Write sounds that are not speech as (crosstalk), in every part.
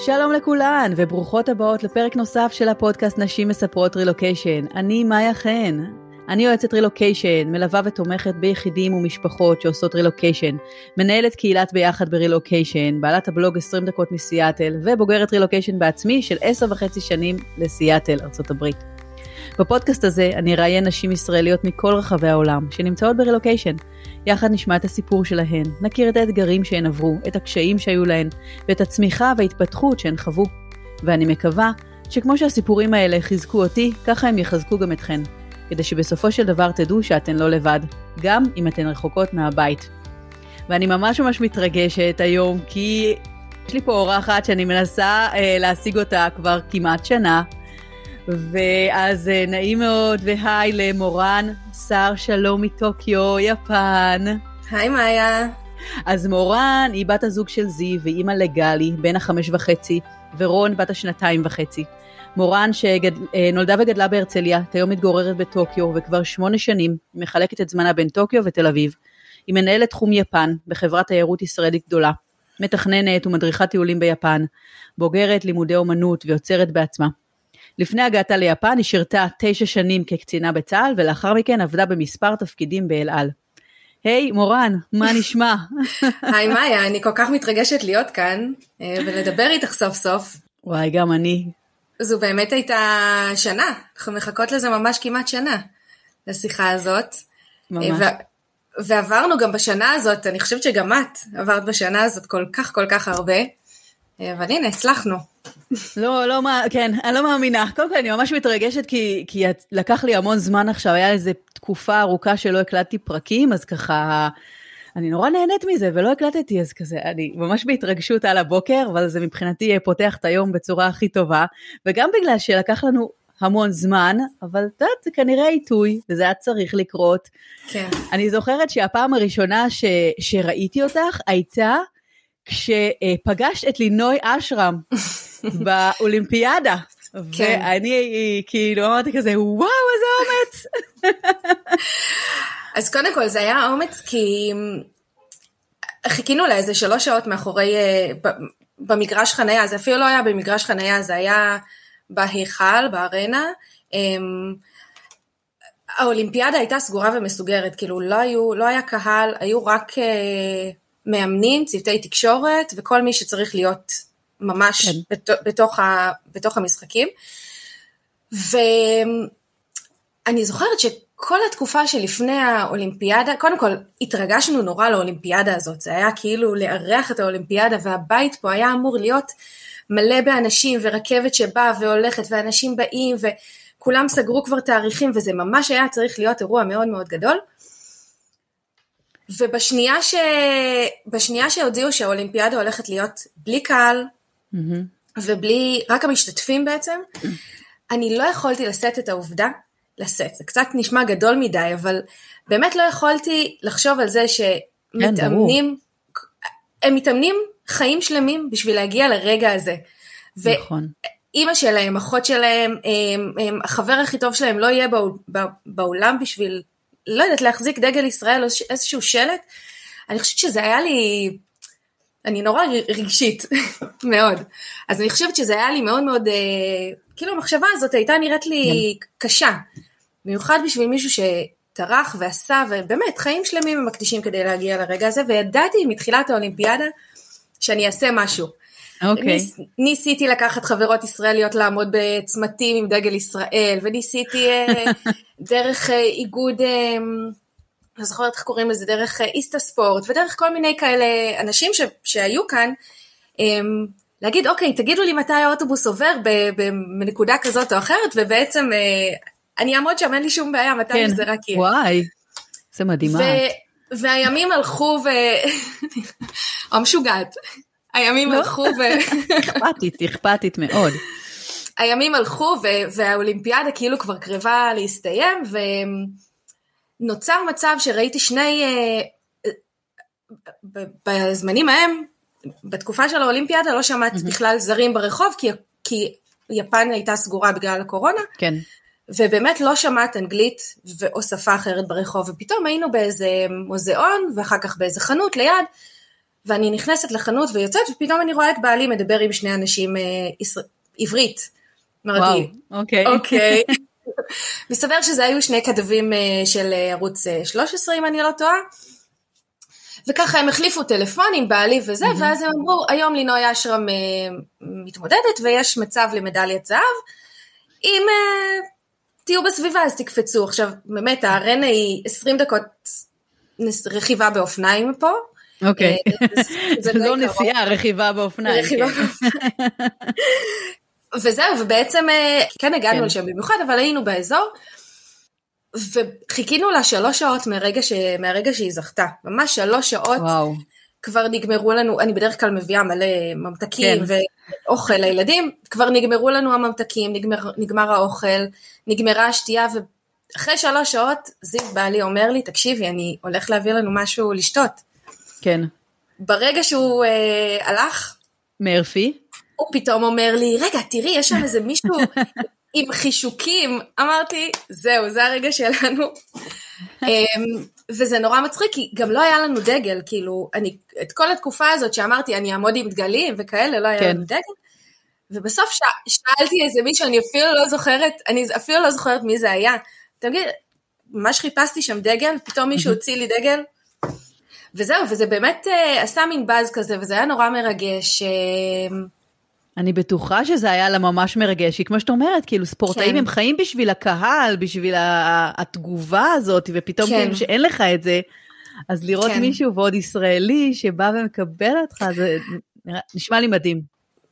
שלום לכולן, וברוכות הבאות לפרק נוסף של הפודקאסט נשים מספרות רילוקיישן. אני מאיה חן. אני יועצת רילוקיישן, מלווה ותומכת ביחידים ומשפחות שעושות רילוקיישן, מנהלת קהילת ביחד ברילוקיישן, בעלת הבלוג 20 דקות מסיאטל, ובוגרת רילוקיישן בעצמי של 10 וחצי שנים לסיאטל, ארצות הברית. בפודקאסט הזה אני אראיין נשים ישראליות מכל רחבי העולם שנמצאות ברילוקיישן. יחד נשמע את הסיפור שלהן, נכיר את האתגרים שהן עברו, את הקשיים שהיו להן, ואת הצמיחה וההתפתחות שהן חוו. ואני מקווה שכמו שהסיפורים האלה חיזקו אותי, ככה הם יחזקו גם אתכן. כדי שבסופו של דבר תדעו שאתן לא לבד, גם אם אתן רחוקות מהבית. ואני ממש ממש מתרגשת היום, כי יש לי פה אורחת שאני מנסה אה, להשיג אותה כבר כמעט שנה, ואז אה, נעים מאוד, והי למורן שר שלום מטוקיו, יפן. היי מאיה. אז מורן היא בת הזוג של זיו ואימא לגלי, בן החמש וחצי, ורון בת השנתיים וחצי. מורן שנולדה אה, וגדלה בהרצליה, כיום מתגוררת בטוקיו, וכבר שמונה שנים היא מחלקת את זמנה בין טוקיו ותל אביב. היא מנהלת תחום יפן בחברת תיירות ישראלית גדולה, מתכננת ומדריכת טיולים ביפן, בוגרת לימודי אומנות ויוצרת בעצמה. לפני הגעתה ליפן היא שירתה תשע שנים כקצינה בצה"ל, ולאחר מכן עבדה במספר תפקידים באל על. היי, hey, מורן, מה (laughs) נשמע? היי מאיה, אני כל כך מתרגשת להיות כאן אה, ולדבר איתך סוף סוף. וואי, גם אני. זו באמת הייתה שנה, אנחנו מחכות לזה ממש כמעט שנה, לשיחה הזאת. ממש. ו- ועברנו גם בשנה הזאת, אני חושבת שגם את עברת בשנה הזאת כל כך כל כך הרבה, אה, אבל הנה, הצלחנו. לא, לא, כן, אני לא מאמינה. קודם כל, אני ממש מתרגשת כי, כי לקח לי המון זמן עכשיו, היה איזו תקופה ארוכה שלא הקלטתי פרקים, אז ככה, אני נורא נהנית מזה ולא הקלטתי, אז כזה, אני ממש בהתרגשות על הבוקר, אבל זה מבחינתי פותח את היום בצורה הכי טובה, וגם בגלל שלקח לנו המון זמן, אבל את יודעת, זה כנראה עיתוי, וזה היה צריך לקרות. כן. אני זוכרת שהפעם הראשונה ש, שראיתי אותך הייתה כשפגשת את לינוי אשרם (laughs) באולימפיאדה. כן. ואני כאילו אמרתי כזה, וואו, איזה אומץ. (laughs) אז קודם כל זה היה אומץ כי חיכינו לאיזה שלוש שעות מאחורי, אה, במגרש חניה, זה אפילו לא היה במגרש חניה, זה היה בהיכל, בארנה. אמ, האולימפיאדה הייתה סגורה ומסוגרת, כאילו לא, היו, לא היה קהל, היו רק אה, מאמנים, צוותי תקשורת וכל מי שצריך להיות ממש כן. בת, בתוך, ה, בתוך המשחקים. ואני זוכרת שכל התקופה שלפני האולימפיאדה, קודם כל התרגשנו נורא לאולימפיאדה הזאת, זה היה כאילו לארח את האולימפיאדה והבית פה היה אמור להיות מלא באנשים ורכבת שבאה והולכת ואנשים באים וכולם סגרו כבר תאריכים וזה ממש היה צריך להיות אירוע מאוד מאוד גדול. ובשנייה ש... בשנייה שהודיעו שהאולימפיאדה הולכת להיות בלי קהל, mm-hmm. ובלי, רק המשתתפים בעצם, אני לא יכולתי לשאת את העובדה, לשאת, זה קצת נשמע גדול מדי, אבל באמת לא יכולתי לחשוב על זה שמתאמנים, הם מתאמנים חיים שלמים בשביל להגיע לרגע הזה. נכון. אימא שלהם, אחות שלהם, הם, הם, החבר הכי טוב שלהם לא יהיה באולם בשביל לא יודעת, להחזיק דגל ישראל או איזשהו שלט, אני חושבת שזה היה לי, אני נורא רגשית (laughs) מאוד, אז אני חושבת שזה היה לי מאוד מאוד, אה, כאילו המחשבה הזאת הייתה נראית לי כן. קשה, במיוחד בשביל מישהו שטרח ועשה, ובאמת חיים שלמים הם מקדישים כדי להגיע לרגע הזה, וידעתי מתחילת האולימפיאדה שאני אעשה משהו. אוקיי. Okay. ניס, ניסיתי לקחת חברות ישראליות לעמוד בצמתים עם דגל ישראל, וניסיתי אה, (laughs) דרך אה, איגוד, אה, לא זוכרת איך קוראים לזה, דרך איסטה ספורט, ודרך כל מיני כאלה אנשים ש, שהיו כאן, להגיד, אוקיי, תגידו לי מתי האוטובוס עובר בנקודה כזאת או אחרת, ובעצם אני אעמוד שם, אין לי שום בעיה, מתי כן. שזה רק יהיה. וואי, זה מדהימה. והימים הלכו ו... (laughs) או משוגעת. הימים לא. הלכו ו... אכפתית, אכפתית מאוד. הימים הלכו והאולימפיאדה כאילו כבר קרבה להסתיים ונוצר מצב שראיתי שני, אה, בזמנים ההם, בתקופה של האולימפיאדה לא שמעת mm-hmm. בכלל זרים ברחוב כי, כי יפן הייתה סגורה בגלל הקורונה. כן. ובאמת לא שמעת אנגלית או שפה אחרת ברחוב ופתאום היינו באיזה מוזיאון ואחר כך באיזה חנות ליד ואני נכנסת לחנות ויוצאת, ופתאום אני רואה את בעלי מדבר עם שני אנשים אה, ישראל, עברית. אמרתי, אוקיי. אוקיי. (laughs) מסתבר שזה היו שני כתבים אה, של ערוץ 13 אם אני לא טועה. וככה הם החליפו טלפונים, בעלי וזה, mm-hmm. ואז הם אמרו, היום לינוי אשרם מתמודדת ויש מצב למדליית זהב, אם תהיו בסביבה אז תקפצו. עכשיו, באמת, הארנה היא 20 דקות רכיבה באופניים פה. אוקיי, זה (laughs) לא נסיעה, רכיבה באופניים. רכיבה כן. באופניים. (laughs) וזהו, ובעצם אה, כן הגענו כן. לשם במיוחד, אבל היינו באזור, וחיכינו לה שלוש שעות מהרגע, ש... מהרגע שהיא זכתה. ממש שלוש שעות. וואו. כבר נגמרו לנו, אני בדרך כלל מביאה מלא ממתקים כן. ואוכל לילדים, כבר נגמרו לנו הממתקים, נגמר, נגמר האוכל, נגמרה השתייה, ואחרי שלוש שעות זיו בעלי אומר לי, תקשיבי, אני הולך להביא לנו משהו לשתות. כן. ברגע שהוא אה, הלך, מרפי, הוא פתאום אומר לי, רגע, תראי, יש שם איזה מישהו עם חישוקים. אמרתי, זהו, זה הרגע שלנו. (laughs) אמ, וזה נורא מצחיק, כי גם לא היה לנו דגל, כאילו, אני, את כל התקופה הזאת שאמרתי, אני אעמוד עם דגלים וכאלה, לא היה כן. לנו דגל. ובסוף ש... שאלתי איזה מישהו, אני אפילו לא זוכרת, אני אפילו לא זוכרת מי זה היה. אתה מבין, ממש חיפשתי שם דגל, פתאום מישהו הוציא לי דגל. וזהו, וזה באמת uh, עשה מין באז כזה, וזה היה נורא מרגש. Uh, אני בטוחה שזה היה לה ממש מרגש, כי כמו שאת אומרת, כאילו ספורטאים כן. הם חיים בשביל הקהל, בשביל התגובה הזאת, ופתאום כן. כאילו שאין לך את זה, אז לראות כן. מישהו ועוד ישראלי שבא ומקבל אותך, זה נשמע לי מדהים.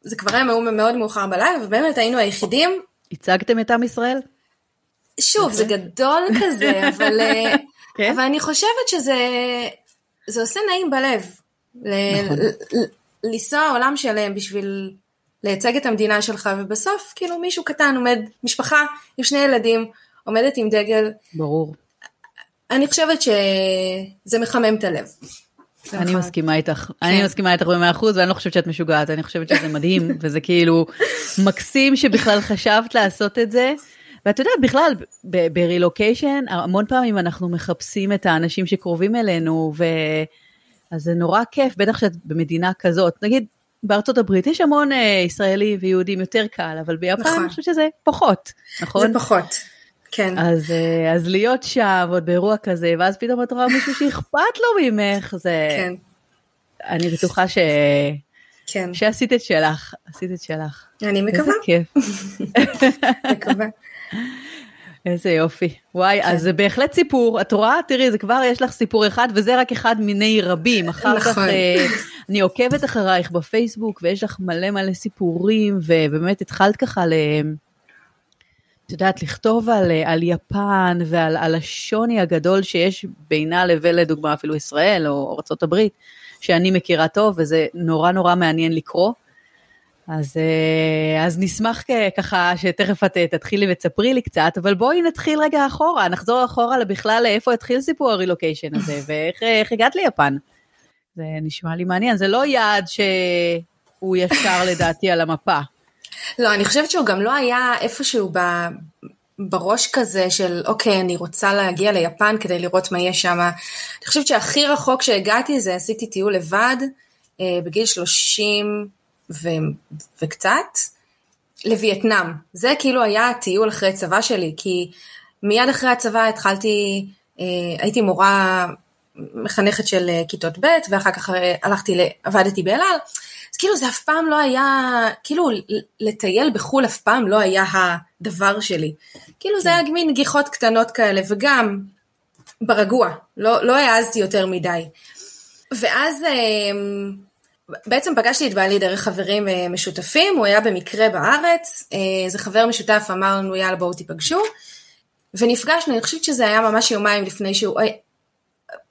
זה כבר היה מאוד מאוחר בלילה, ובאמת היינו היחידים. הצגתם את עם ישראל? שוב, זה גדול כזה, אבל, אה, (laughs) כן? אבל אני חושבת שזה זה עושה נעים בלב. נכון. לנסוע עולם שלם בשביל לייצג את המדינה שלך, ובסוף כאילו מישהו קטן עומד, משפחה עם שני ילדים, עומדת עם דגל. ברור. אני חושבת שזה מחמם את הלב. אני מסכימה איתך, כן. אני מסכימה איתך במאה אחוז ואני לא חושבת שאת משוגעת, אני חושבת שזה מדהים (laughs) וזה כאילו מקסים שבכלל חשבת לעשות את זה. ואת יודעת בכלל ברילוקיישן המון פעמים אנחנו מחפשים את האנשים שקרובים אלינו ו... אז זה נורא כיף, בטח שאת במדינה כזאת. נגיד בארצות הברית יש המון אה, ישראלים ויהודים יותר קל, אבל ביפן נכון. אני חושבת שזה פחות, נכון? זה פחות, כן. אז, אה, אז להיות שם ועוד באירוע כזה, ואז פתאום את רואה מישהו שאכפת לו ממך, זה... כן. אני בטוחה ש... כן. שעשית את שלך, עשית את שלך. אני מקווה. איזה כיף. מקווה. (laughs) איזה יופי. וואי, כן. אז זה בהחלט סיפור. את רואה? תראי, זה כבר יש לך סיפור אחד, וזה רק אחד מיני רבים. אחר נכון. כך אה, אני עוקבת אחרייך בפייסבוק, ויש לך מלא מלא סיפורים, ובאמת התחלת ככה ל... את יודעת, לכתוב על, אה, על יפן ועל על השוני הגדול שיש בינה לבין לדוגמה אפילו ישראל או ארה"ב, שאני מכירה טוב, וזה נורא נורא מעניין לקרוא. אז, אה, אז נשמח ככה שתכף את אה, תתחילי ותספרי לי קצת, אבל בואי נתחיל רגע אחורה, נחזור אחורה לבכלל לאיפה התחיל סיפור הרילוקיישן הזה, (laughs) ואיך הגעת ליפן. זה נשמע לי מעניין, זה לא יעד שהוא ישר (laughs) לדעתי על המפה. לא, אני חושבת שהוא גם לא היה איפשהו ב... בראש כזה של אוקיי, אני רוצה להגיע ליפן כדי לראות מה יש שם. אני חושבת שהכי רחוק שהגעתי זה עשיתי טיול לבד אה, בגיל 30 ו, וקצת לווייטנאם. זה כאילו היה הטיול אחרי צבא שלי, כי מיד אחרי הצבא התחלתי, אה, הייתי מורה מחנכת של אה, כיתות ב' ואחר כך אה, הלכתי, עבדתי באל על, אז כאילו זה אף פעם לא היה, כאילו לטייל בחו"ל אף פעם לא היה הדבר שלי. כאילו זה כן. היה מין גיחות קטנות כאלה, וגם ברגוע, לא, לא העזתי יותר מדי. ואז בעצם פגשתי את בעלי דרך חברים אה, משותפים, הוא היה במקרה בארץ, איזה חבר משותף אמר לנו יאללה בואו תיפגשו, ונפגשנו, אני חושבת שזה היה ממש יומיים לפני שהוא, אה,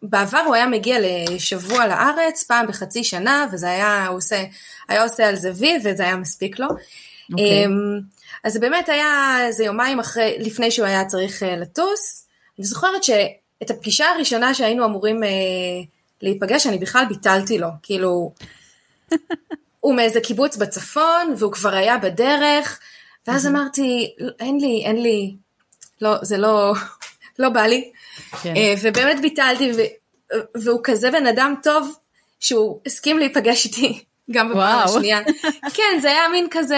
בעבר הוא היה מגיע לשבוע לארץ, פעם בחצי שנה, וזה היה, הוא עושה, היה עושה על זה וי, וזה היה מספיק לו. Okay. אוקיי. אמ, אז זה באמת היה איזה יומיים אחרי, לפני שהוא היה צריך אה, לטוס. אני זוכרת שאת הפגישה הראשונה שהיינו אמורים להיפגש, אני בכלל ביטלתי לו, כאילו, הוא מאיזה קיבוץ בצפון, והוא כבר היה בדרך, ואז אמרתי, אין לי, אין לי, לא, זה לא, לא בא לי. כן. אה, ובאמת ביטלתי, והוא כזה בן אדם טוב, שהוא הסכים להיפגש איתי גם בפעם. השנייה. כן, זה היה מין כזה...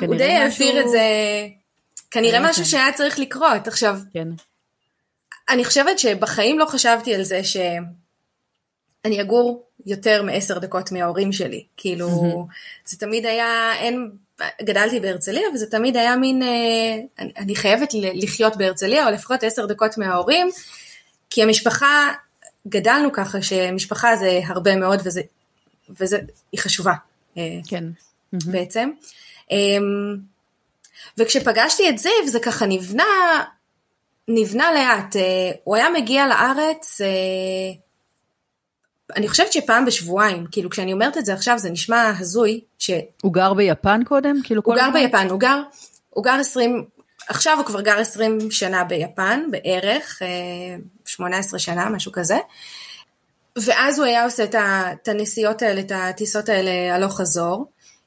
הוא די העביר את זה, כנראה היה משהו כן. שהיה צריך לקרות. עכשיו, כן. אני חושבת שבחיים לא חשבתי על זה שאני אגור יותר מעשר דקות מההורים שלי. כאילו, זה תמיד היה, אין, גדלתי בהרצליה וזה תמיד היה מין, אה, אני, אני חייבת לחיות בהרצליה או לפחות עשר דקות מההורים, כי המשפחה, גדלנו ככה שמשפחה זה הרבה מאוד וזה, וזה, היא חשובה. אה, כן. בעצם. אמ, וכשפגשתי את זיו זה ככה נבנה, נבנה לאט. אה, הוא היה מגיע לארץ, אה, אני חושבת שפעם בשבועיים, כאילו כשאני אומרת את זה עכשיו זה נשמע הזוי, שהוא הוא גר ביפן קודם? כאילו כל גר הזמן? ביפן, הוא גר, הוא גר 20, עכשיו הוא כבר גר 20 שנה ביפן בערך, אה, 18 שנה, משהו כזה. ואז הוא היה עושה את הנסיעות האלה, את הטיסות האלה הלוך חזור.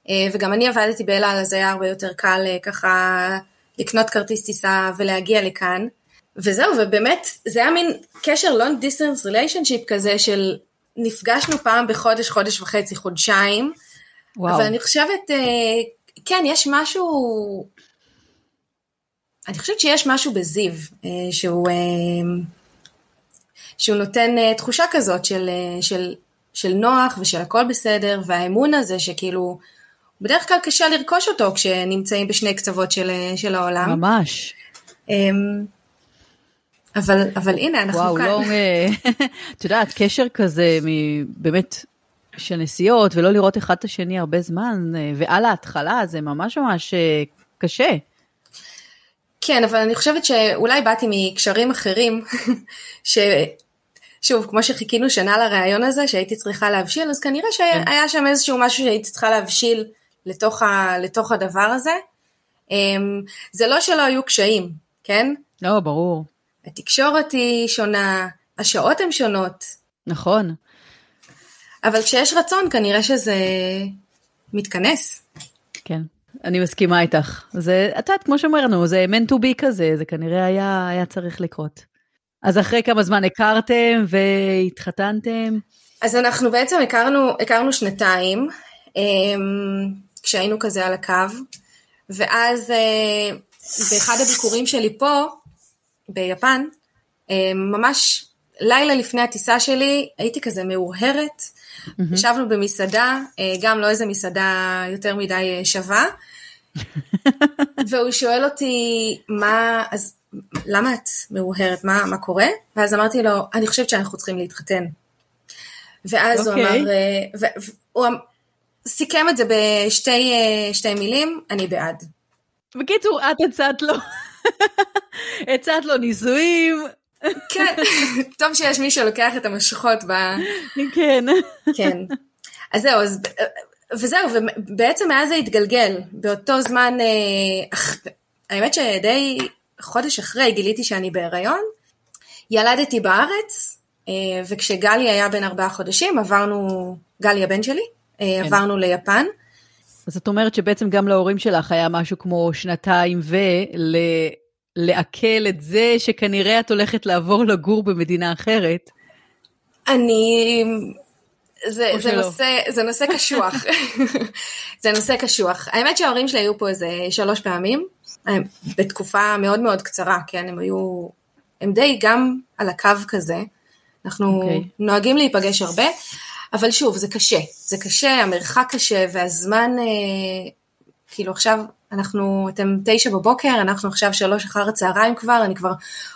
אה, וגם אני עבדתי באל על, אז היה הרבה יותר קל אה, ככה לקנות כרטיס טיסה ולהגיע לכאן. וזהו, ובאמת, זה היה מין קשר long distance relationship כזה של נפגשנו פעם בחודש, חודש וחצי, חודשיים. וואו. אבל אני חושבת, אה, כן, יש משהו, אני חושבת שיש משהו בזיו, אה, שהוא, אה, שהוא נותן תחושה כזאת של, של, של נוח ושל הכל בסדר, והאמון הזה שכאילו, בדרך כלל קשה לרכוש אותו כשנמצאים בשני קצוות של, של העולם. ממש. אבל, אבל הנה, אנחנו וואו, כאן. לא... אה, (laughs) את יודעת, קשר כזה באמת של נסיעות, ולא לראות אחד את השני הרבה זמן, אה, ועל ההתחלה זה ממש ממש אה, קשה. כן, אבל אני חושבת שאולי באתי מקשרים אחרים, (laughs) ש... שוב, כמו שחיכינו שנה לראיון הזה, שהייתי צריכה להבשיל, אז כנראה שהיה שם איזשהו משהו שהייתי צריכה להבשיל לתוך, ה... לתוך הדבר הזה. אמ, זה לא שלא היו קשיים, כן? לא, ברור. התקשורת היא שונה, השעות הן שונות, נכון. אבל כשיש רצון כנראה שזה מתכנס. כן. אני מסכימה איתך. זה, את יודעת, כמו שאמרנו, זה meant to be כזה, זה כנראה היה, היה צריך לקרות. אז אחרי כמה זמן הכרתם והתחתנתם? אז אנחנו בעצם הכרנו, הכרנו שנתיים, אמ, כשהיינו כזה על הקו, ואז אה, באחד הביקורים שלי פה, ביפן, אה, ממש לילה לפני הטיסה שלי, הייתי כזה מאורהרת, ישבנו במסעדה, אה, גם לא איזה מסעדה יותר מדי אה, שווה, (laughs) והוא שואל אותי, מה, אז למה את מאוהרת, מה, מה קורה? ואז אמרתי לו, אני חושבת שאנחנו צריכים להתחתן. ואז הוא אוקיי. אמר, אה, ו- והוא אמ- סיכם את זה בשתי שתי מילים, אני בעד. בקיצור, את הצעת לו, (laughs) הצעת לו נישואים, כן, (laughs) טוב שיש מי שלוקח את המשכות ב... כן. כן. אז זהו, אז, וזהו, ובעצם מאז זה התגלגל. באותו זמן, אה, אח, האמת שדי חודש אחרי גיליתי שאני בהיריון. ילדתי בארץ, אה, וכשגלי היה בן ארבעה חודשים, עברנו, גלי הבן שלי, אה, כן. עברנו ליפן. אז את אומרת שבעצם גם להורים שלך היה משהו כמו שנתיים ולעכל את זה שכנראה את הולכת לעבור לגור במדינה אחרת. אני... זה, זה, שלא. נושא, זה נושא קשוח. (laughs) זה נושא קשוח. האמת שההורים שלי היו פה איזה שלוש פעמים, בתקופה מאוד מאוד קצרה, כן, הם היו, הם די גם על הקו כזה. אנחנו אוקיי. נוהגים להיפגש הרבה, אבל שוב, זה קשה. זה קשה, המרחק קשה, והזמן, אה, כאילו עכשיו אנחנו, אתם תשע בבוקר, אנחנו עכשיו שלוש אחר הצהריים כבר, אני כבר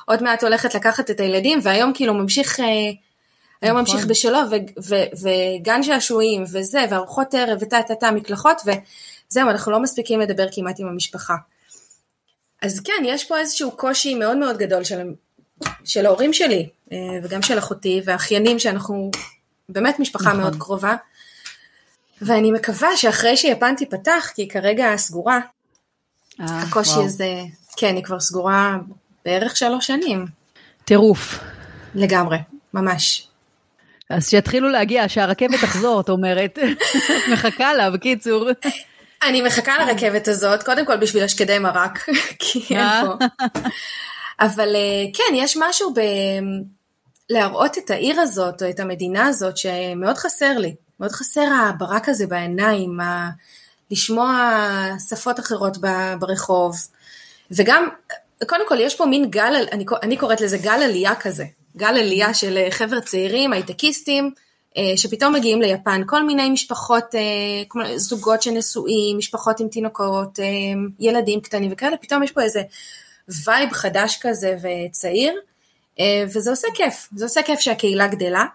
עוד מעט הולכת לקחת את הילדים, והיום כאילו ממשיך... אה, היום נכון. ממשיך בשלו, ו- ו- וגן שעשועים, וזה, וארוחות ערב, וטה טה טה מקלחות, וזהו, אנחנו לא מספיקים לדבר כמעט עם המשפחה. אז כן, יש פה איזשהו קושי מאוד מאוד גדול של, של ההורים שלי, אה, וגם של אחותי, והאחיינים שאנחנו באמת משפחה נכון. מאוד קרובה. ואני מקווה שאחרי שיפן תיפתח, כי היא כרגע סגורה, אה, הקושי וואו. הזה, כן, היא כבר סגורה בערך שלוש שנים, טירוף. לגמרי, ממש. אז שיתחילו להגיע, שהרכבת תחזור, את אומרת. (laughs) מחכה לה, בקיצור. אני מחכה לרכבת הזאת, קודם כל בשביל השקדי מרק, (laughs) כי אין אה. פה. אבל אה, כן, יש משהו ב... להראות את העיר הזאת או את המדינה הזאת שמאוד חסר לי, מאוד חסר הברק הזה בעיניים, ה... לשמוע שפות אחרות ברחוב, וגם, קודם כל יש פה מין גל, אני, אני קוראת לזה גל עלייה כזה, גל עלייה של אה, חבר'ה צעירים, הייטקיסטים, אה, שפתאום מגיעים ליפן, כל מיני משפחות, אה, זוגות שנשואים, משפחות עם תינוקות, ילדים קטנים וכאלה, פתאום יש פה איזה vibe חדש כזה וצעיר, וזה עושה כיף, זה עושה כיף שהקהילה גדלה.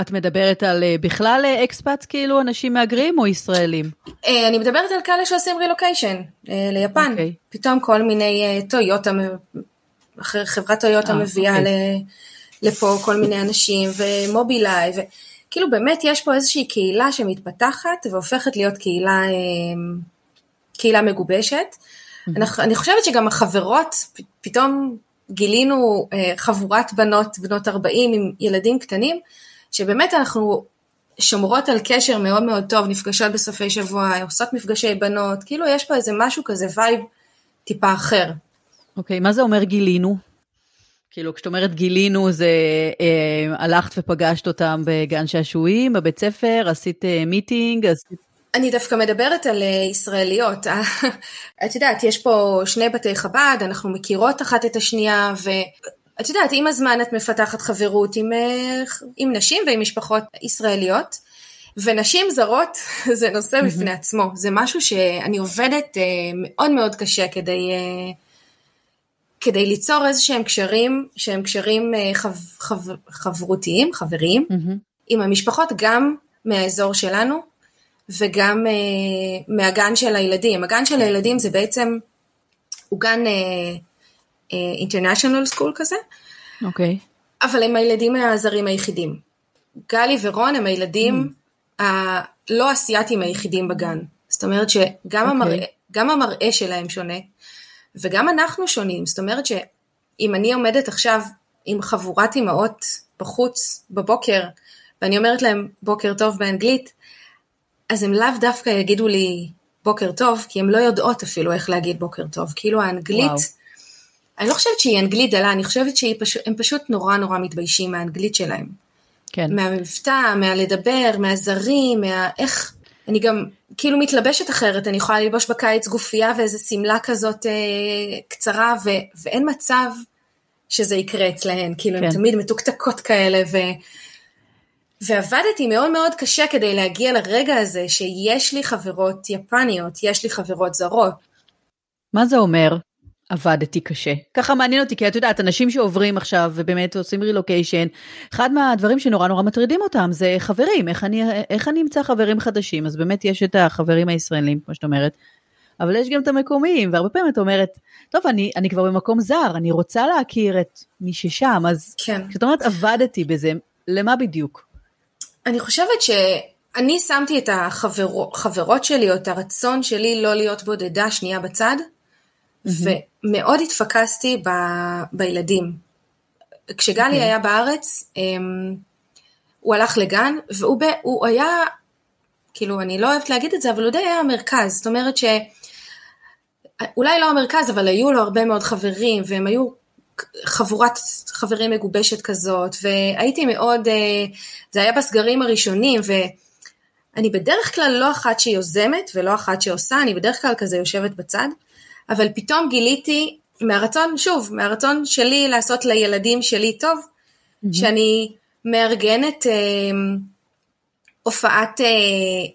את מדברת על בכלל expat, כאילו אנשים מהגרים או ישראלים? אני מדברת על כאלה שעושים רילוקיישן ליפן. Okay. אוקיי. פתאום כל מיני טויוטה, חברת טויוטה מביאה okay. אוקיי. לפה כל מיני אנשים ומובילאיי, וכאילו באמת יש פה איזושהי קהילה שמתפתחת והופכת להיות קהילה, קהילה מגובשת. Mm-hmm. אני חושבת שגם החברות, פתאום גילינו אה, חבורת בנות, בנות 40 עם ילדים קטנים, שבאמת אנחנו שומרות על קשר מאוד מאוד טוב, נפגשות בסופי שבוע, עושות מפגשי בנות, כאילו יש פה איזה משהו כזה vibe טיפה אחר. אוקיי, okay, מה זה אומר גילינו? כאילו, כשאת אומרת גילינו, זה אה, הלכת ופגשת אותם בגן שעשועים, בבית ספר, עשית אה, meeting, עשית... אני דווקא מדברת על אה, ישראליות. (laughs) את יודעת, יש פה שני בתי חב"ד, אנחנו מכירות אחת את השנייה, ואת יודעת, עם הזמן את מפתחת חברות עם, אה, עם נשים ועם משפחות ישראליות. ונשים זרות (laughs) זה נושא בפני עצמו, זה משהו שאני עובדת אה, מאוד מאוד קשה כדי כדי ליצור איזה שהם קשרים שהם קשרים אה, חב, חב, חברותיים, חברים. עם המשפחות גם מהאזור שלנו וגם uh, מהגן של הילדים. הגן של הילדים זה בעצם, הוא גן אינטרנשיונל uh, סקול כזה, אוקיי. Okay. אבל הם הילדים הזרים היחידים. גלי ורון הם הילדים mm. הלא אסייתים היחידים בגן. זאת אומרת שגם okay. אוקיי. המראה, המראה שלהם שונה, וגם אנחנו שונים, זאת אומרת שאם אני עומדת עכשיו עם חבורת אימהות בחוץ בבוקר, ואני אומרת להם בוקר טוב באנגלית, אז הם לאו דווקא יגידו לי בוקר טוב, כי הם לא יודעות אפילו איך להגיד בוקר טוב. כאילו האנגלית, וואו. אני לא חושבת שהיא אנגלית דלה, אני חושבת שהם פשוט נורא נורא מתביישים מהאנגלית שלהם. כן. מהמבטא, מהלדבר, מהזרים, מה... איך... אני גם כאילו מתלבשת אחרת, אני יכולה ללבוש בקיץ גופייה ואיזה שמלה כזאת אה, קצרה, ו, ואין מצב שזה יקרה אצלהן, כאילו כן. הן תמיד מתוקתקות כאלה, ו, ועבדתי מאוד מאוד קשה כדי להגיע לרגע הזה שיש לי חברות יפניות, יש לי חברות זרות. מה זה אומר? עבדתי קשה. ככה מעניין אותי, כי את יודעת, אנשים שעוברים עכשיו ובאמת עושים רילוקיישן, אחד מהדברים שנורא נורא מטרידים אותם זה חברים, איך אני, איך אני אמצא חברים חדשים, אז באמת יש את החברים הישראלים, כמו שאת אומרת, אבל יש גם את המקומיים, והרבה פעמים את אומרת, טוב, אני, אני כבר במקום זר, אני רוצה להכיר את מי ששם, אז כן. כשאת אומרת עבדתי בזה, למה בדיוק? אני חושבת שאני שמתי את החברות שלי, או את הרצון שלי לא להיות בודדה שנייה בצד, ומאוד התפקסתי ב, בילדים. כשגלי okay. אוקיי. היה בארץ, um, הוא הלך לגן, והוא ב, הוא היה, כאילו, אני לא אוהבת להגיד את זה, אבל הוא די היה המרכז. זאת אומרת ש... אולי לא המרכז, אבל היו לו הרבה מאוד חברים, והם היו חבורת חברים מגובשת כזאת, והייתי מאוד, אה, זה היה בסגרים הראשונים, ואני בדרך כלל לא אחת שיוזמת ולא אחת שעושה, אני בדרך כלל כזה יושבת בצד. אבל פתאום גיליתי מהרצון, שוב, מהרצון שלי לעשות לילדים שלי טוב, mm-hmm. שאני מארגנת אה, הופעת אה,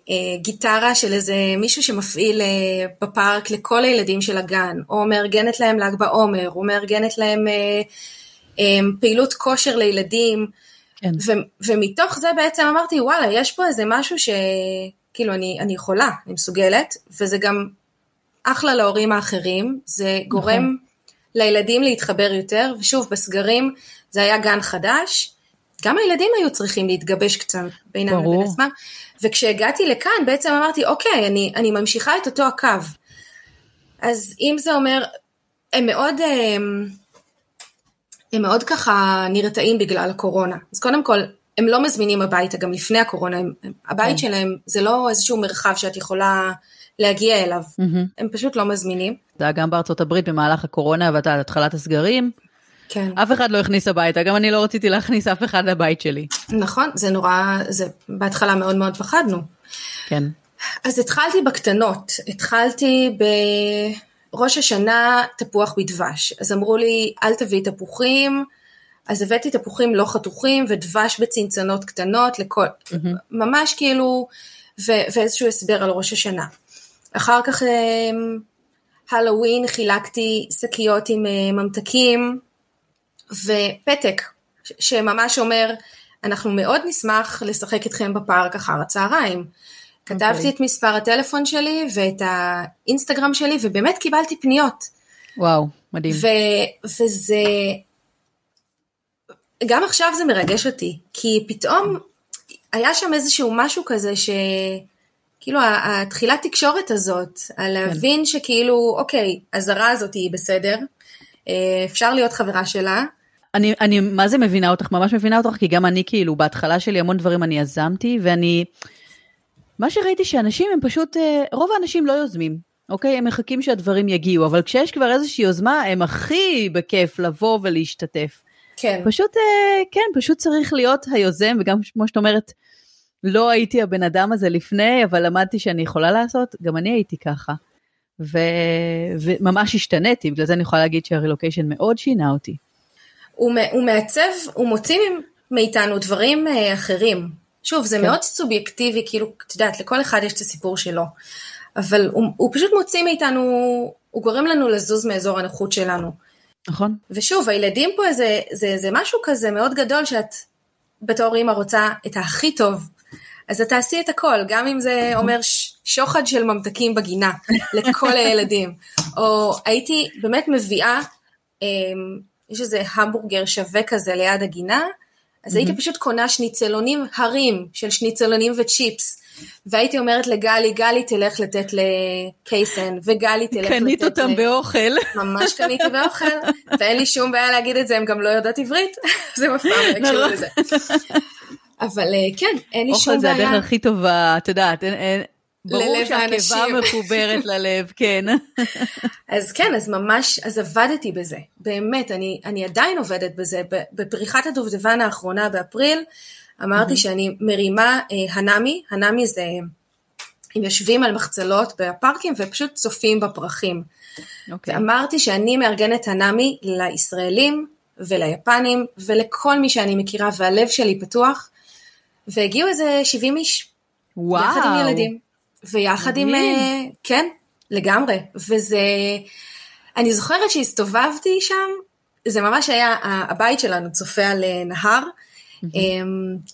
אה, גיטרה של איזה מישהו שמפעיל אה, בפארק לכל הילדים של הגן, או מארגנת להם ל"ג בעומר, או מארגנת להם אה, אה, פעילות כושר לילדים, כן. ו- ומתוך זה בעצם אמרתי, וואלה, יש פה איזה משהו שכאילו אני, אני יכולה, אני מסוגלת, וזה גם אחלה להורים האחרים, זה גורם נכון. לילדים להתחבר יותר, ושוב, בסגרים זה היה גן חדש, גם הילדים היו צריכים להתגבש קצת בינם לבין עצמם, וכשהגעתי לכאן בעצם אמרתי, אוקיי, אני, אני ממשיכה את אותו הקו. אז אם זה אומר, הם מאוד, הם, הם מאוד ככה נרתעים בגלל הקורונה. אז קודם כל, הם לא מזמינים הביתה, גם לפני הקורונה, הם, הבית כן. שלהם זה לא איזשהו מרחב שאת יכולה להגיע אליו. Mm-hmm. הם פשוט לא מזמינים. זה היה גם בארצות הברית במהלך הקורונה והתחלת הסגרים. כן. אף אחד לא הכניס הביתה, גם אני לא רציתי להכניס אף אחד לבית שלי. נכון, זה נורא, זה בהתחלה מאוד מאוד פחדנו. כן. אז התחלתי בקטנות, התחלתי בראש השנה תפוח בדבש. אז אמרו לי, אל תביאי תפוחים, אז הבאתי תפוחים לא חתוכים ודבש בצנצנות קטנות, לכל, mm-hmm. ממש כאילו, ו- ואיזשהו הסבר על ראש השנה. אחר כך הלואוין חילקתי שקיות עם אה, ממתקים ופתק שממש אומר אנחנו מאוד נשמח לשחק איתכם בפארק אחר הצהריים. Okay. כתבתי אוקיי. את מספר הטלפון שלי ואת האינסטגרם שלי ובאמת קיבלתי פניות. וואו, מדהים. ו- וזה, גם עכשיו זה מרגש אותי, כי פתאום היה שם איזשהו משהו כזה ש... כאילו התחילת תקשורת הזאת, על כן. להבין. שכאילו, אוקיי, הזרה הזאת היא בסדר, אה, אפשר להיות חברה שלה. אני, אני מה זה מבינה אותך, ממש מבינה אותך, כי גם אני כאילו, בהתחלה שלי המון דברים אני יזמתי, ואני, מה שראיתי שאנשים הם פשוט, אה, רוב האנשים לא יוזמים, אוקיי? הם מחכים שהדברים יגיעו, אבל כשיש כבר איזושהי יוזמה, הם הכי בכיף לבוא ולהשתתף. כן. פשוט, אה, כן, פשוט צריך להיות היוזם, וגם כמו שאת אומרת, לא הייתי הבן אדם הזה לפני, אבל למדתי שאני יכולה לעשות, גם אני הייתי ככה. ו... וממש השתניתי, בגלל זה אני יכולה להגיד שהרילוקיישן מאוד שינה אותי. הוא, הוא מעצב, הוא מוציא מאיתנו דברים אה, אחרים. שוב, זה כן. מאוד סובייקטיבי, כאילו, את יודעת, לכל אחד יש את הסיפור שלו. אבל הוא, הוא פשוט מוציא מאיתנו, הוא גורם לנו לזוז מאזור הנוחות שלנו. נכון. ושוב, הילדים פה זה, זה, זה משהו כזה מאוד גדול שאת בתור אימא רוצה את הכי טוב אז את תעשי את הכל, גם אם זה אומר שוחד של ממתקים בגינה לכל הילדים. (laughs) או הייתי באמת מביאה, אמ, יש איזה המבורגר שווה כזה ליד הגינה, אז הייתי פשוט קונה שניצלונים הרים של שניצלונים וצ'יפס. והייתי אומרת לגלי, גלי תלך לתת לקייסן, וגלי תלך לתת... קנית אותם ל... באוכל. ממש קניתי באוכל, ואין לי שום בעיה להגיד את זה, הם גם לא יודעות עברית, (laughs) זה מפעם, הקשור לא לזה. אבל אה, כן, אין לי שום בעיה. אוכל זה הדרך הכי טובה, את יודעת, אין, אין, ברור שהקיבה מחוברת ללב, כן. (laughs) אז כן, אז ממש, אז עבדתי בזה, באמת, אני, אני עדיין עובדת בזה. בפריחת הדובדבן האחרונה באפריל, אמרתי mm-hmm. שאני מרימה אה, הנמי, הנמי זה, הם יושבים על מחצלות בפארקים ופשוט צופים בפרחים. Okay. אוקיי. ואמרתי שאני מארגנת הנמי לישראלים וליפנים ולכל מי שאני מכירה והלב שלי פתוח, והגיעו איזה 70 איש. וואו. יחד עם ילדים. ויחד עם... אה, כן, לגמרי. וזה... אני זוכרת שהסתובבתי שם, זה ממש היה, הבית שלנו צופה על אה, נהר, mm-hmm.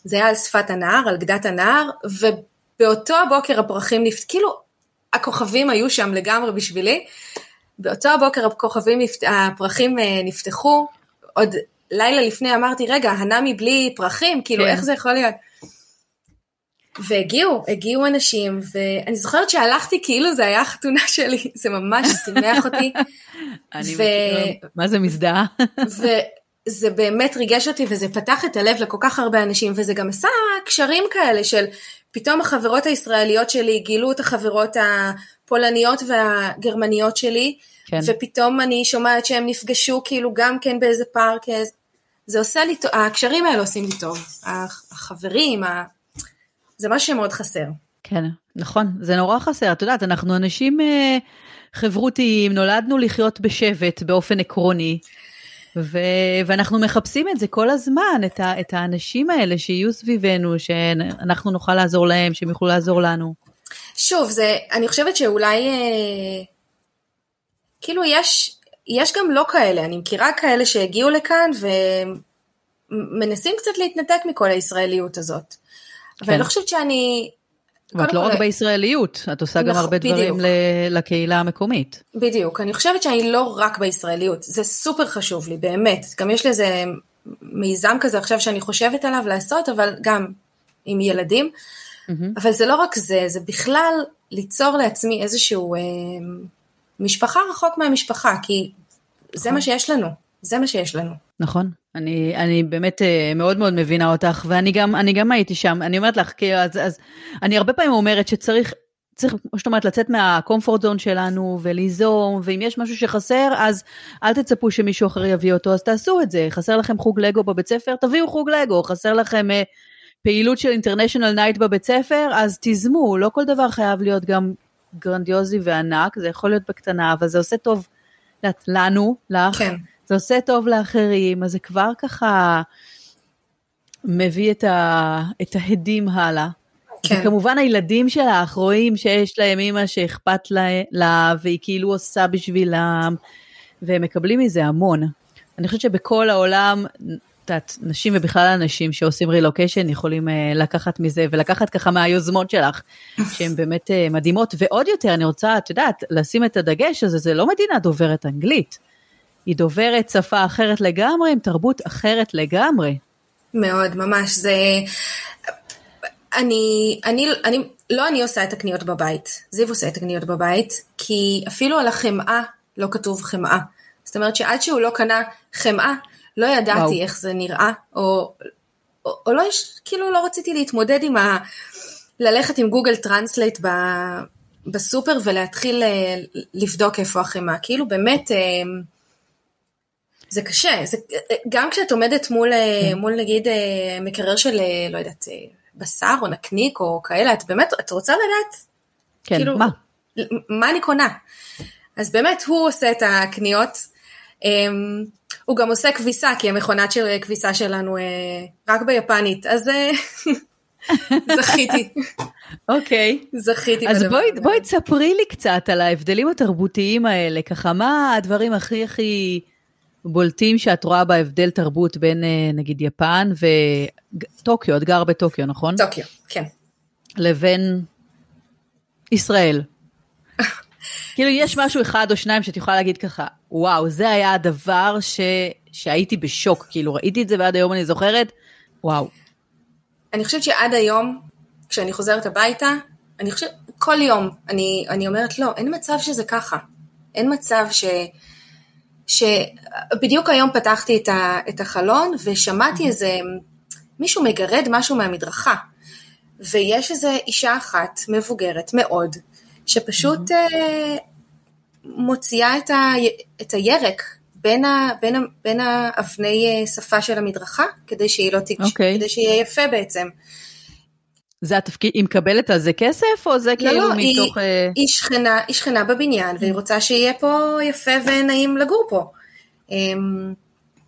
זה היה על שפת הנהר, על גדת הנהר, ובאותו הבוקר הפרחים נפת... כאילו, הכוכבים היו שם לגמרי בשבילי. באותו הבוקר הכוכבים, הפרחים אה, נפתחו, עוד לילה לפני אמרתי, רגע, הנמי בלי פרחים, כאילו, כן. איך זה יכול להיות? והגיעו, הגיעו אנשים, ואני זוכרת שהלכתי כאילו זה היה החתונה שלי, זה ממש שימח אותי. (laughs) אני ו... מה זה מזדהה? (laughs) וזה באמת ריגש אותי, וזה פתח את הלב לכל כך הרבה אנשים, וזה גם עשה קשרים כאלה של פתאום החברות הישראליות שלי גילו את החברות הפולניות והגרמניות שלי, כן. ופתאום אני שומעת שהם נפגשו כאילו גם כן באיזה פארק, זה עושה לי, הקשרים האלה עושים לי טוב, החברים, זה משהו שמאוד חסר. כן, נכון, זה נורא חסר. את יודעת, אנחנו אנשים אה, חברותיים, נולדנו לחיות בשבט באופן עקרוני, ו- ואנחנו מחפשים את זה כל הזמן, את, ה- את האנשים האלה שיהיו סביבנו, שאנחנו נוכל לעזור להם, שהם יוכלו לעזור לנו. שוב, זה, אני חושבת שאולי, אה, כאילו יש, יש גם לא כאלה, אני מכירה כאלה שהגיעו לכאן ומנסים קצת להתנתק מכל הישראליות הזאת. אבל אני לא חושבת שאני... ואת לא רק בישראליות, את עושה גם הרבה דברים לקהילה המקומית. בדיוק, אני חושבת שאני לא רק בישראליות, זה סופר חשוב לי, באמת. גם יש לי איזה מיזם כזה עכשיו שאני חושבת עליו לעשות, אבל גם עם ילדים. אבל זה לא רק זה, זה בכלל ליצור לעצמי איזשהו אה, משפחה רחוק מהמשפחה, כי זה מה נכון. שיש לנו, זה מה שיש לנו. נכון. אני, אני באמת אה, מאוד מאוד מבינה אותך, ואני גם, אני גם הייתי שם, אני אומרת לך, כי אז, אז אני הרבה פעמים אומרת שצריך צריך, כמו שאת אומרת, לצאת מה-comfort zone שלנו וליזום, ואם יש משהו שחסר, אז אל תצפו שמישהו אחר יביא אותו, אז תעשו את זה. חסר לכם חוג לגו בבית ספר, תביאו חוג לגו. חסר לכם uh, פעילות של international night בבית ספר, אז תיזמו. לא כל דבר חייב להיות גם גרנדיוזי וענק, זה יכול להיות בקטנה, אבל זה עושה טוב לנו, לך. כן. זה עושה טוב לאחרים, אז זה כבר ככה מביא את, ה, את ההדים הלאה. כן. וכמובן הילדים שלך רואים שיש להם אימא שאכפת לה, לה והיא כאילו עושה בשבילם, והם מקבלים מזה המון. אני חושבת שבכל העולם, את יודעת, נשים ובכלל אנשים שעושים רילוקיישן יכולים uh, לקחת מזה ולקחת ככה מהיוזמות שלך, (laughs) שהן באמת uh, מדהימות. ועוד יותר, אני רוצה, את יודעת, לשים את הדגש הזה, זה לא מדינה דוברת אנגלית. היא דוברת שפה אחרת לגמרי, עם תרבות אחרת לגמרי. מאוד, ממש. זה... אני, אני, אני, לא אני עושה את הקניות בבית, זיו עושה את הקניות בבית, כי אפילו על החמאה לא כתוב חמאה. זאת אומרת שעד שהוא לא קנה חמאה, לא ידעתי וואו. איך זה נראה, או, או, או לא, כאילו לא רציתי להתמודד עם ה... ללכת עם Google Translate ב, בסופר ולהתחיל אה, לבדוק איפה החמאה. כאילו באמת, אה, זה קשה, זה, גם כשאת עומדת מול, כן. מול נגיד מקרר של, לא יודעת, בשר או נקניק או כאלה, את באמת, את רוצה לדעת? כן, כאילו, מה? מה אני קונה? אז באמת הוא עושה את הקניות. Um, הוא גם עושה כביסה, כי המכונת של כביסה שלנו רק ביפנית, אז (laughs) זכיתי. אוקיי. Okay. זכיתי. אז בואי, בואי תספרי לי קצת על ההבדלים התרבותיים האלה, ככה מה הדברים הכי הכי בולטים שאת רואה בהבדל תרבות בין אה, נגיד יפן וטוקיו, את גר בטוקיו, נכון? טוקיו, כן. לבין ישראל. (laughs) כאילו יש משהו אחד או שניים שאת יכולה להגיד ככה, וואו, זה היה הדבר ש... שהייתי בשוק, כאילו ראיתי את זה ועד היום אני זוכרת, וואו. אני חושבת שעד היום, כשאני חוזרת הביתה, אני חושבת, כל יום, אני, אני אומרת, לא, אין מצב שזה ככה. אין מצב ש... שבדיוק היום פתחתי את, ה, את החלון ושמעתי איזה מישהו מגרד משהו מהמדרכה. ויש איזה אישה אחת מבוגרת מאוד, שפשוט אה, מוציאה את, ה, את הירק בין, ה, בין, ה, בין האבני אה, שפה של המדרכה, כדי שהיא לא תגש... okay. אוקיי. כדי שיהיה יפה בעצם. זה התפקיד, היא מקבלת על זה כסף, או זה לא, כאילו לא, מתוך... היא, uh... היא, שכנה, היא שכנה בבניין, והיא רוצה שיהיה פה יפה ונעים לגור פה. Um,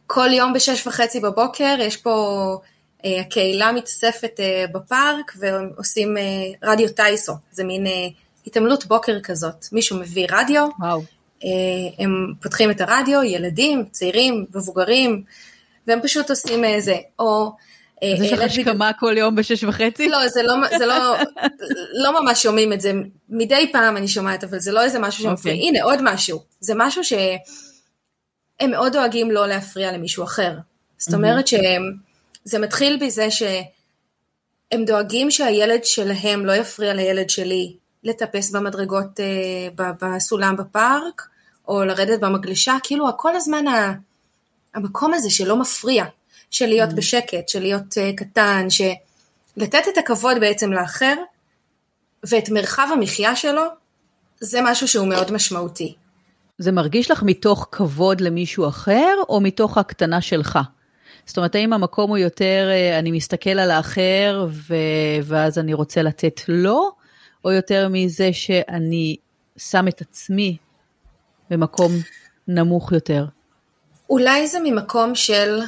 כל יום בשש וחצי בבוקר יש פה, uh, הקהילה מתאספת uh, בפארק ועושים רדיו טייסו, זה מין התעמלות בוקר כזאת. מישהו מביא רדיו, וואו. הם פותחים את הרדיו, ילדים, צעירים, מבוגרים, והם פשוט עושים איזה, או... אז יש לך השכמה כל יום בשש וחצי? לא, זה לא, זה לא, לא ממש שומעים את זה, מדי פעם אני שומעת, אבל זה לא איזה משהו שמפריע. Okay. אוקיי. הנה, עוד משהו. זה משהו שהם מאוד דואגים לא להפריע למישהו אחר. זאת אומרת שזה מתחיל בזה שהם דואגים שהילד שלהם לא יפריע לילד שלי לטפס במדרגות uh, בסולם בפארק, או לרדת במגלשה, כאילו כל הזמן המקום הזה שלא מפריע. של להיות mm. בשקט, של להיות uh, קטן, לתת את הכבוד בעצם לאחר, ואת מרחב המחיה שלו, זה משהו שהוא מאוד משמעותי. זה מרגיש לך מתוך כבוד למישהו אחר, או מתוך הקטנה שלך? זאת אומרת, האם המקום הוא יותר, אה, אני מסתכל על האחר, ו... ואז אני רוצה לתת לו, או יותר מזה שאני שם את עצמי במקום נמוך יותר? אולי זה ממקום של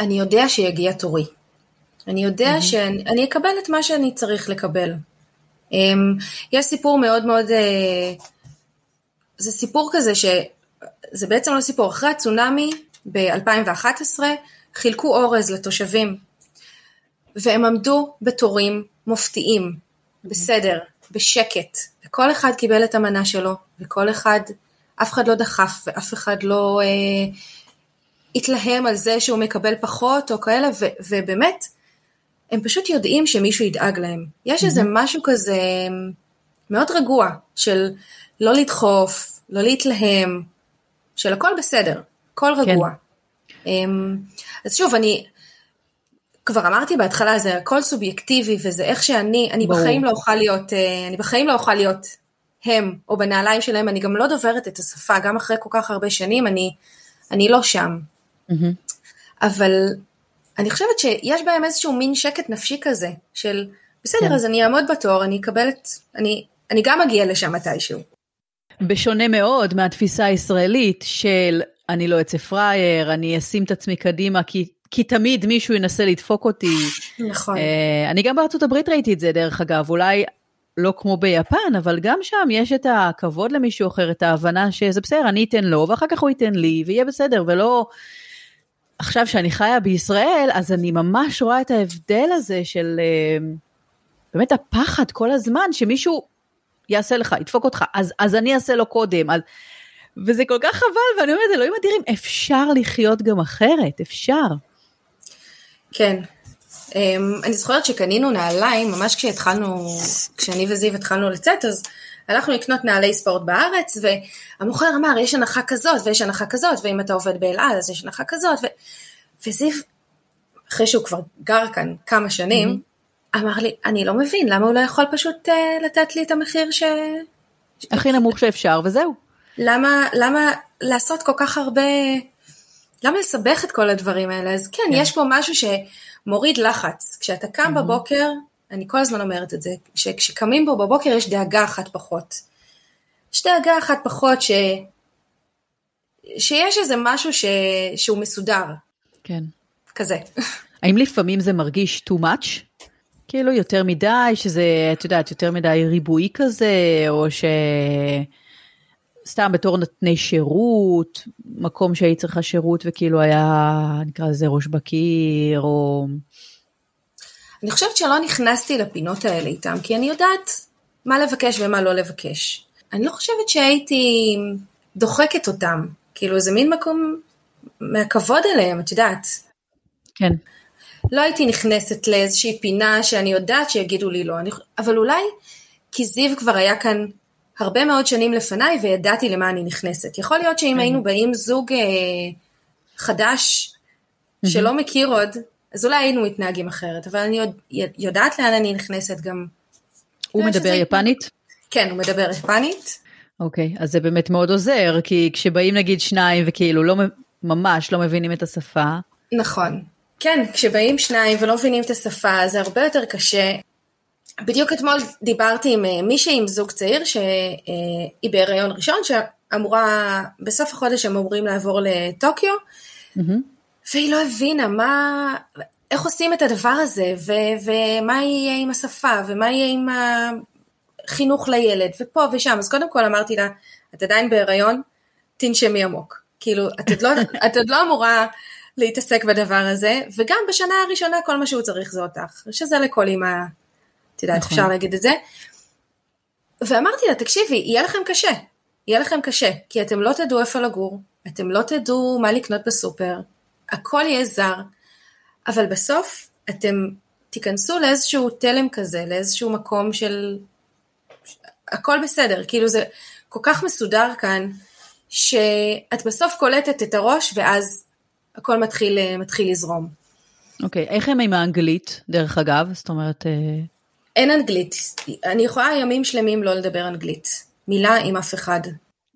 אני יודע שיגיע תורי. אני יודע mm-hmm. שאני אקבל את מה שאני צריך לקבל. Um, יש סיפור מאוד מאוד, uh, זה סיפור כזה שזה בעצם לא סיפור, אחרי הצונאמי ב-2011 חילקו אורז לתושבים והם עמדו בתורים מופתיים, mm-hmm. בסדר, בשקט, וכל אחד קיבל את המנה שלו, וכל אחד, אף אחד לא דחף ואף אחד לא uh, התלהם על זה שהוא מקבל פחות או כאלה, ו- ובאמת, הם פשוט יודעים שמישהו ידאג להם. יש איזה משהו כזה מאוד רגוע, של לא לדחוף, לא להתלהם, של הכל בסדר, הכל כן. רגוע. כן. אז שוב, אני, כבר אמרתי בהתחלה, זה הכל סובייקטיבי וזה איך שאני, אני ברור. בחיים לא אוכל להיות, אה, אני בחיים לא אוכל להיות הם או בנעליים שלהם, אני גם לא דוברת את השפה, גם אחרי כל כך הרבה שנים, אני, אני לא שם. Mm-hmm. אבל אני חושבת שיש בהם איזשהו מין שקט נפשי כזה, של בסדר, כן. אז אני אעמוד בתור, אני אקבל את, אני, אני גם אגיע לשם מתישהו. בשונה מאוד מהתפיסה הישראלית של אני לא אצא פראייר, אני אשים את עצמי קדימה כי, כי תמיד מישהו ינסה לדפוק אותי. נכון. Uh, אני גם בארצות הברית ראיתי את זה דרך אגב, אולי לא כמו ביפן, אבל גם שם יש את הכבוד למישהו אחר, את ההבנה שזה בסדר, אני אתן לו, ואחר כך הוא ייתן לי, ויהיה בסדר, ולא... עכשיו שאני חיה בישראל, אז אני ממש רואה את ההבדל הזה של uh, באמת הפחד כל הזמן, שמישהו יעשה לך, ידפוק אותך, אז, אז אני אעשה לו קודם. אז, וזה כל כך חבל, ואני אומרת, אלוהים אדירים, אפשר לחיות גם אחרת, אפשר. כן. Um, אני זוכרת שקנינו נעליים, ממש כשהתחלנו, כשאני וזיו התחלנו לצאת, אז הלכנו לקנות נעלי ספורט בארץ, והמוכר אמר, יש הנחה כזאת, ויש הנחה כזאת, ואם אתה עובד באל על, אז יש הנחה כזאת, ו... וזיו, אחרי שהוא כבר גר כאן כמה שנים, mm-hmm. אמר לי, אני לא מבין, למה הוא לא יכול פשוט uh, לתת לי את המחיר ש... הכי נמוך שאפשר, וזהו. למה, למה לעשות כל כך הרבה, למה לסבך את כל הדברים האלה? אז כן, כן. יש פה משהו שמוריד לחץ. כשאתה קם mm-hmm. בבוקר, אני כל הזמן אומרת את זה, שכשקמים בו בבוקר יש דאגה אחת פחות. יש דאגה אחת פחות ש... שיש איזה משהו ש... שהוא מסודר. כן. כזה. (laughs) האם לפעמים זה מרגיש too much? כאילו יותר מדי, שזה, את יודעת, יותר מדי ריבועי כזה, או ש... סתם בתור נותני שירות, מקום שהיית צריכה שירות וכאילו היה, נקרא לזה ראש בקיר, או... אני חושבת שלא נכנסתי לפינות האלה איתם, כי אני יודעת מה לבקש ומה לא לבקש. אני לא חושבת שהייתי דוחקת אותם, כאילו איזה מין מקום מהכבוד אליהם, את יודעת. כן. לא הייתי נכנסת לאיזושהי פינה שאני יודעת שיגידו לי לא, אני, אבל אולי כי זיו כבר היה כאן הרבה מאוד שנים לפניי וידעתי למה אני נכנסת. יכול להיות שאם כן. היינו באים זוג אה, חדש שלא מכיר עוד, אז אולי היינו מתנהגים אחרת, אבל אני יודע, יודעת לאן אני נכנסת גם. הוא מדבר יפנית? כן, הוא מדבר יפנית. אוקיי, אז זה באמת מאוד עוזר, כי כשבאים נגיד שניים וכאילו לא ממש לא מבינים את השפה. נכון. כן, כשבאים שניים ולא מבינים את השפה, זה הרבה יותר קשה. בדיוק אתמול דיברתי עם אה, מישהי עם זוג צעיר שהיא בהיריון ראשון, שאמורה, בסוף החודש הם אמורים לעבור לטוקיו, mm-hmm. והיא לא הבינה מה, איך עושים את הדבר הזה, ו- ומה יהיה עם השפה, ומה יהיה עם החינוך לילד, ופה ושם. אז קודם כל אמרתי לה, את עדיין בהיריון, תנשמי עמוק. כאילו, את עוד לא, (laughs) את עוד לא אמורה להתעסק בדבר הזה, וגם בשנה הראשונה כל מה שהוא צריך זה אותך, שזה לכל אימא, את יודעת, נכון. אפשר להגיד את זה. ואמרתי לה, תקשיבי, יהיה לכם קשה, יהיה לכם קשה, כי אתם לא תדעו איפה לגור, אתם לא תדעו מה לקנות בסופר, הכל יהיה זר, אבל בסוף אתם תיכנסו לאיזשהו תלם כזה, לאיזשהו מקום של הכל בסדר, כאילו זה כל כך מסודר כאן, שאת בסוף קולטת את הראש ואז הכל מתחיל, מתחיל לזרום. אוקיי, okay, איך הם עם האנגלית, דרך אגב? זאת אומרת... אה, אין אנגלית. אני יכולה ימים שלמים לא לדבר אנגלית. מילה עם אף אחד.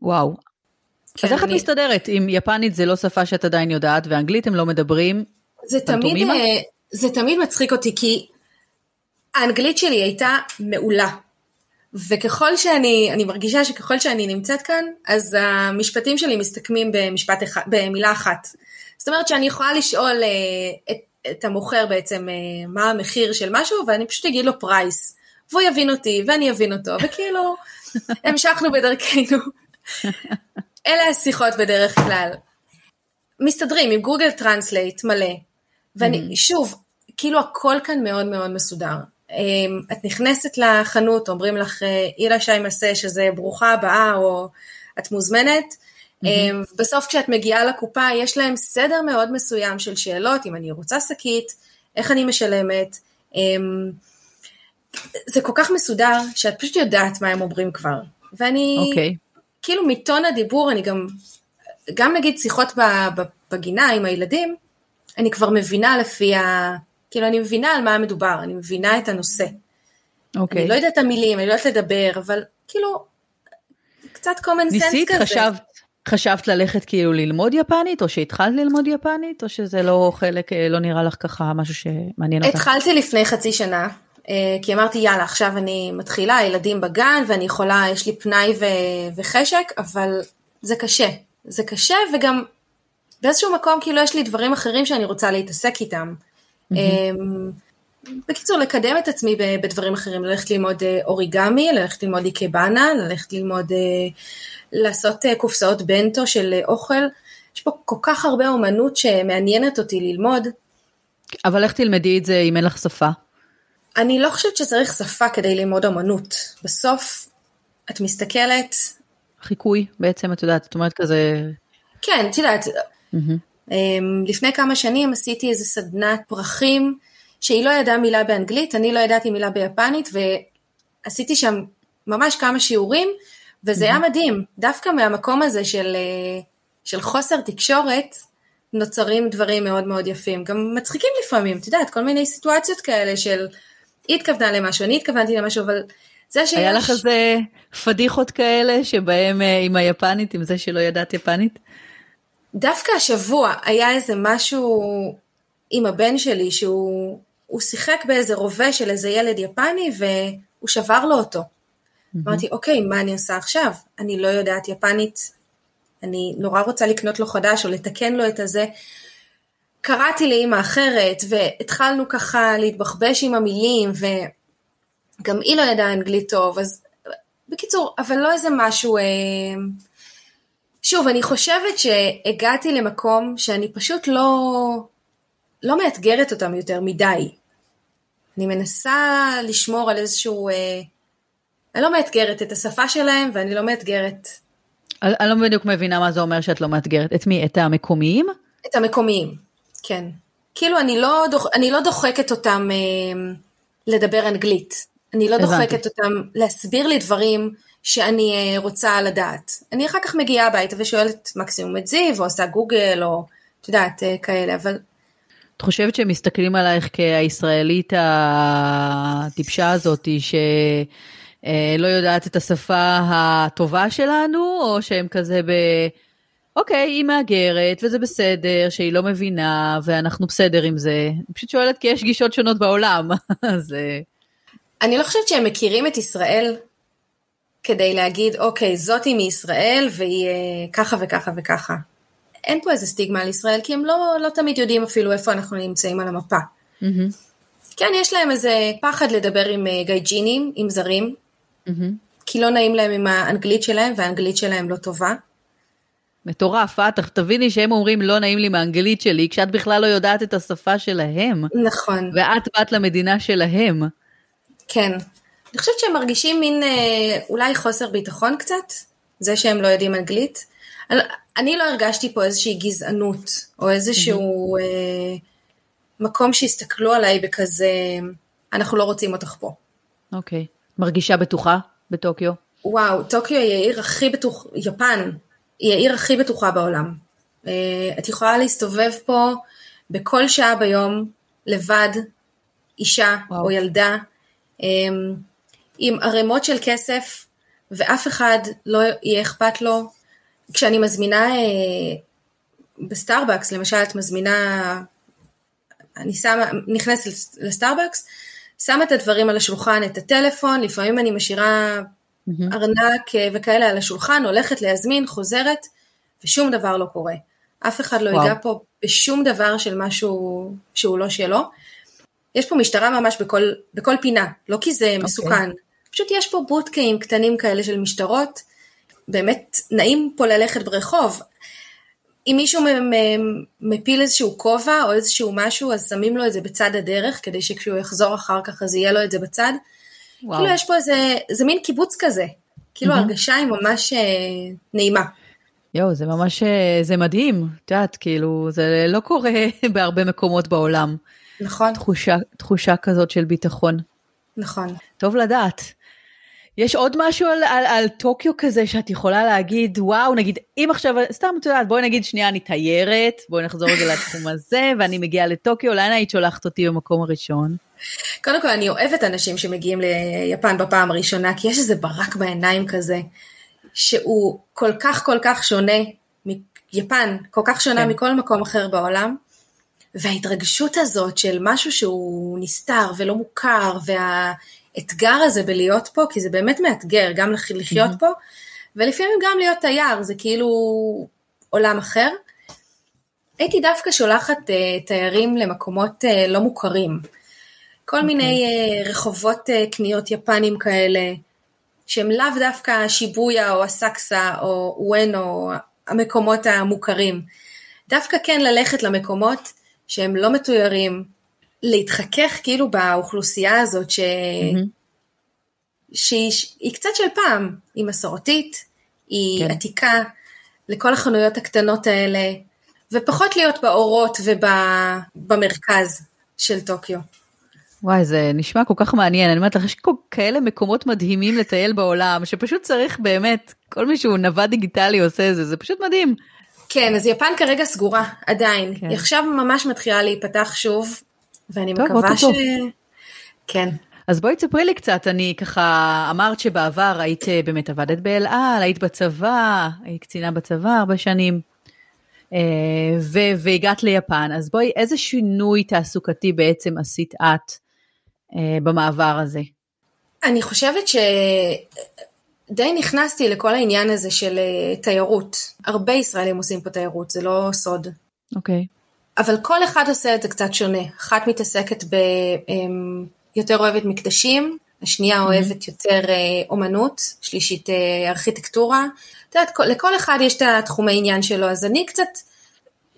וואו, אז איך אני... את מסתדרת אם יפנית זה לא שפה שאת עדיין יודעת ואנגלית הם לא מדברים? זה תמיד, אה, זה תמיד מצחיק אותי כי האנגלית שלי הייתה מעולה. וככל שאני, אני מרגישה שככל שאני נמצאת כאן, אז המשפטים שלי מסתכמים במשפט אחד, במילה אחת. זאת אומרת שאני יכולה לשאול אה, את, את המוכר בעצם אה, מה המחיר של משהו, ואני פשוט אגיד לו פרייס, והוא יבין אותי ואני אבין אותו, וכאילו (laughs) המשכנו בדרכנו. אלה השיחות בדרך כלל. מסתדרים עם Google Translate מלא. ואני, mm. שוב, כאילו הכל כאן מאוד מאוד מסודר. אמ, את נכנסת לחנות, אומרים לך, אה, いらっしゃいませ, שזה ברוכה הבאה, או את מוזמנת. Mm-hmm. בסוף כשאת מגיעה לקופה, יש להם סדר מאוד מסוים של שאלות, אם אני רוצה שקית, איך אני משלמת. אמ, זה כל כך מסודר, שאת פשוט יודעת מה הם אומרים כבר. ואני... אוקיי. Okay. כאילו מטון הדיבור אני גם, גם נגיד שיחות בגינה עם הילדים, אני כבר מבינה לפי כאילו אני מבינה על מה מדובר, אני מבינה את הנושא. אוקיי. אני לא יודעת את המילים, אני לא יודעת לדבר, אבל כאילו, קצת common sense ניסית, כזה. חשבת, חשבת ללכת כאילו ללמוד יפנית, או שהתחלת ללמוד יפנית, או שזה לא חלק, אה, לא נראה לך ככה משהו שמעניין אותך? התחלתי לפני חצי שנה, כי אמרתי יאללה עכשיו אני מתחילה, הילדים בגן ואני יכולה, יש לי פנאי ו- וחשק, אבל זה קשה, זה קשה וגם באיזשהו מקום כאילו יש לי דברים אחרים שאני רוצה להתעסק איתם. Mm-hmm. בקיצור, לקדם את עצמי בדברים אחרים, ללכת ללמוד אה, אוריגמי, ללכת ללמוד איקבאנה, ללכת ללמוד, לעשות קופסאות בנטו של אוכל. יש פה כל כך הרבה אומנות שמעניינת אותי ללמוד. אבל איך תלמדי את זה אם אין לך שפה? אני לא חושבת שצריך שפה כדי ללמוד אמנות. בסוף את מסתכלת... חיקוי בעצם, את יודעת, את אומרת כזה... כן, את יודעת, mm-hmm. לפני כמה שנים עשיתי איזה סדנת פרחים שהיא לא ידעה מילה באנגלית, אני לא ידעתי מילה ביפנית, ועשיתי שם ממש כמה שיעורים, וזה mm-hmm. היה מדהים, דווקא מהמקום הזה של, אה, של חוסר תקשורת, נוצרים דברים מאוד מאוד יפים, גם מצחיקים לפעמים, את יודעת, כל מיני סיטואציות כאלה של היא התכוונה למשהו, אני התכוונתי למשהו, אבל זה שיש... היה לך איזה פדיחות כאלה שבהם אה, עם היפנית, עם זה שלא ידעת יפנית? דווקא השבוע היה איזה משהו עם הבן שלי, שהוא שיחק באיזה רובה של איזה ילד יפני והוא שבר לו אותו. Mm-hmm. אמרתי, אוקיי, מה אני עושה עכשיו? אני לא יודעת יפנית, אני נורא רוצה לקנות לו חדש או לתקן לו את הזה. קראתי לאימא אחרת והתחלנו ככה להתבחבש עם המילים וגם היא לא ידעה אנגלית טוב, אז בקיצור, אבל לא איזה משהו... אה... שוב, אני חושבת שהגעתי למקום שאני פשוט לא, לא מאתגרת אותם יותר מדי. אני מנסה לשמור על איזשהו... אה... אני לא מאתגרת את השפה שלהם ואני לא מאתגרת... אני לא בדיוק מבינה מה זה אומר שאת לא מאתגרת. את מי? את המקומיים? את המקומיים, כן. כאילו אני לא, דוח, אני לא דוחקת אותם אה, לדבר אנגלית. אני לא הבנתי. דוחקת אותם להסביר לי דברים שאני אה, רוצה לדעת. אני אחר כך מגיעה הביתה ושואלת מקסימום את זיו, או עושה גוגל, או את יודעת, אה, כאלה, אבל... את חושבת שהם מסתכלים עלייך כהישראלית הטיפשה הזאת, שלא יודעת את השפה הטובה שלנו, או שהם כזה ב... אוקיי, היא מהגרת, וזה בסדר, שהיא לא מבינה, ואנחנו בסדר עם זה. אני פשוט שואלת כי יש גישות שונות בעולם, (laughs) אז... אני לא חושבת שהם מכירים את ישראל כדי להגיד, אוקיי, זאתי מישראל והיא אה, ככה וככה וככה. אין פה איזה סטיגמה על ישראל, כי הם לא, לא תמיד יודעים אפילו איפה אנחנו נמצאים על המפה. Mm-hmm. כן, יש להם איזה פחד לדבר עם אה, גייג'ינים, עם זרים, mm-hmm. כי לא נעים להם עם האנגלית שלהם, והאנגלית שלהם לא טובה. מטורף, אה? תביני שהם אומרים לא נעים לי מהאנגלית שלי, כשאת בכלל לא יודעת את השפה שלהם. נכון. ואת באת למדינה שלהם. כן. אני חושבת שהם מרגישים מין אה, אולי חוסר ביטחון קצת, זה שהם לא יודעים אנגלית. אני, לא הרגשתי פה איזושהי גזענות, או איזשהו mm-hmm. אה, מקום שהסתכלו עליי בכזה, אנחנו לא רוצים אותך פה. אוקיי. Okay. מרגישה בטוחה בטוקיו? וואו, טוקיו היא העיר הכי בטוחה, יפן היא העיר הכי בטוחה בעולם. אה, את יכולה להסתובב פה בכל שעה ביום, לבד, אישה וואו. או ילדה, אמ, עם ערימות של כסף, ואף אחד לא יהיה אכפת לו. כשאני מזמינה אה, בסטארבקס, למשל את מזמינה, אני שמה, נכנסת לסטארבקס, שמה את הדברים על השולחן, את הטלפון, לפעמים אני משאירה mm-hmm. ארנק אה, וכאלה על השולחן, הולכת להזמין, חוזרת, ושום דבר לא קורה. אף אחד לא ייגע פה בשום דבר של משהו שהוא לא שלו. יש פה משטרה ממש בכל, בכל פינה, לא כי זה okay. אוקיי. מסוכן, פשוט יש פה בוטקאים קטנים כאלה של משטרות, באמת נעים פה ללכת ברחוב. אם מישהו מפיל איזשהו כובע או איזשהו משהו, אז שמים לו את זה בצד הדרך, כדי שכשהוא יחזור אחר כך אז יהיה לו את זה בצד. וואו. כאילו יש פה איזה, איזה מין קיבוץ כזה, כאילו. ההרגשה היא ממש אה, נעימה. יואו, זה ממש, אה, זה מדהים, את יודעת, כאילו, זה לא קורה (laughs) בהרבה מקומות בעולם. נכון. תחושה, תחושה כזאת של ביטחון. נכון. טוב לדעת. יש עוד משהו על, על, על טוקיו כזה שאת יכולה להגיד, וואו, נגיד, אם עכשיו, סתם, את יודעת, בואי נגיד שנייה, אני תיירת, בואי נחזור רגע לתחום הזה, ואני מגיעה לטוקיו, לאן היית שולחת אותי במקום הראשון? קודם כל, אני אוהבת אנשים שמגיעים ליפן בפעם הראשונה, כי יש איזה ברק בעיניים כזה, שהוא כל כך כל כך שונה, מיפן, כל כך שונה כן. מכל מקום אחר בעולם, וההתרגשות הזאת של משהו שהוא נסתר ולא מוכר, והאתגר הזה בלהיות פה, כי זה באמת מאתגר, גם לחיות mm-hmm. פה, ולפעמים גם להיות תייר, זה כאילו עולם אחר. הייתי דווקא שולחת uh, תיירים למקומות uh, לא מוכרים. כל okay. אוקיי. מיני uh, רחובות uh, קניות יפנים כאלה, שהם לאו דווקא שיבויה או אסקסה או אואנו, המקומות המוכרים. דווקא כן ללכת למקומות שהם לא מתוירים, להתחכך כאילו באוכלוסייה הזאת ש... mm-hmm. שהיא קצת של פעם, היא מסורתית, היא כן. עתיקה, לכל החנויות הקטנות האלה, ופחות להיות באורות ובמרכז של טוקיו. וואי, זה נשמע כל כך מעניין, אני אומרת לך, יש כאלה מקומות מדהימים לטייל בעולם, שפשוט צריך באמת, כל מי שהוא נווד דיגיטלי עושה את זה, זה פשוט מדהים. כן, אז יפן כרגע סגורה, עדיין. כן. היא עכשיו ממש מתחילה להיפתח שוב, ואני טוב, מקווה ש... טוב. כן. אז בואי תספרי לי קצת, אני ככה, אמרת שבעבר היית אה, באמת עבדת באל על, היית בצבא, היית קצינה בצבא הרבה שנים, אה, ו- והגעת ליפן, אז בואי, איזה שינוי תעסוקתי בעצם עשית את במעבר הזה? אני חושבת ש... די נכנסתי לכל העניין הזה של uh, תיירות. הרבה ישראלים עושים פה תיירות, זה לא סוד. אוקיי. Okay. אבל כל אחד עושה את זה קצת שונה. אחת מתעסקת ב... Um, יותר אוהבת מקדשים, השנייה mm-hmm. אוהבת יותר uh, אומנות, שלישית ארכיטקטורה. את יודעת, לכל אחד יש את התחומי עניין שלו, אז אני קצת,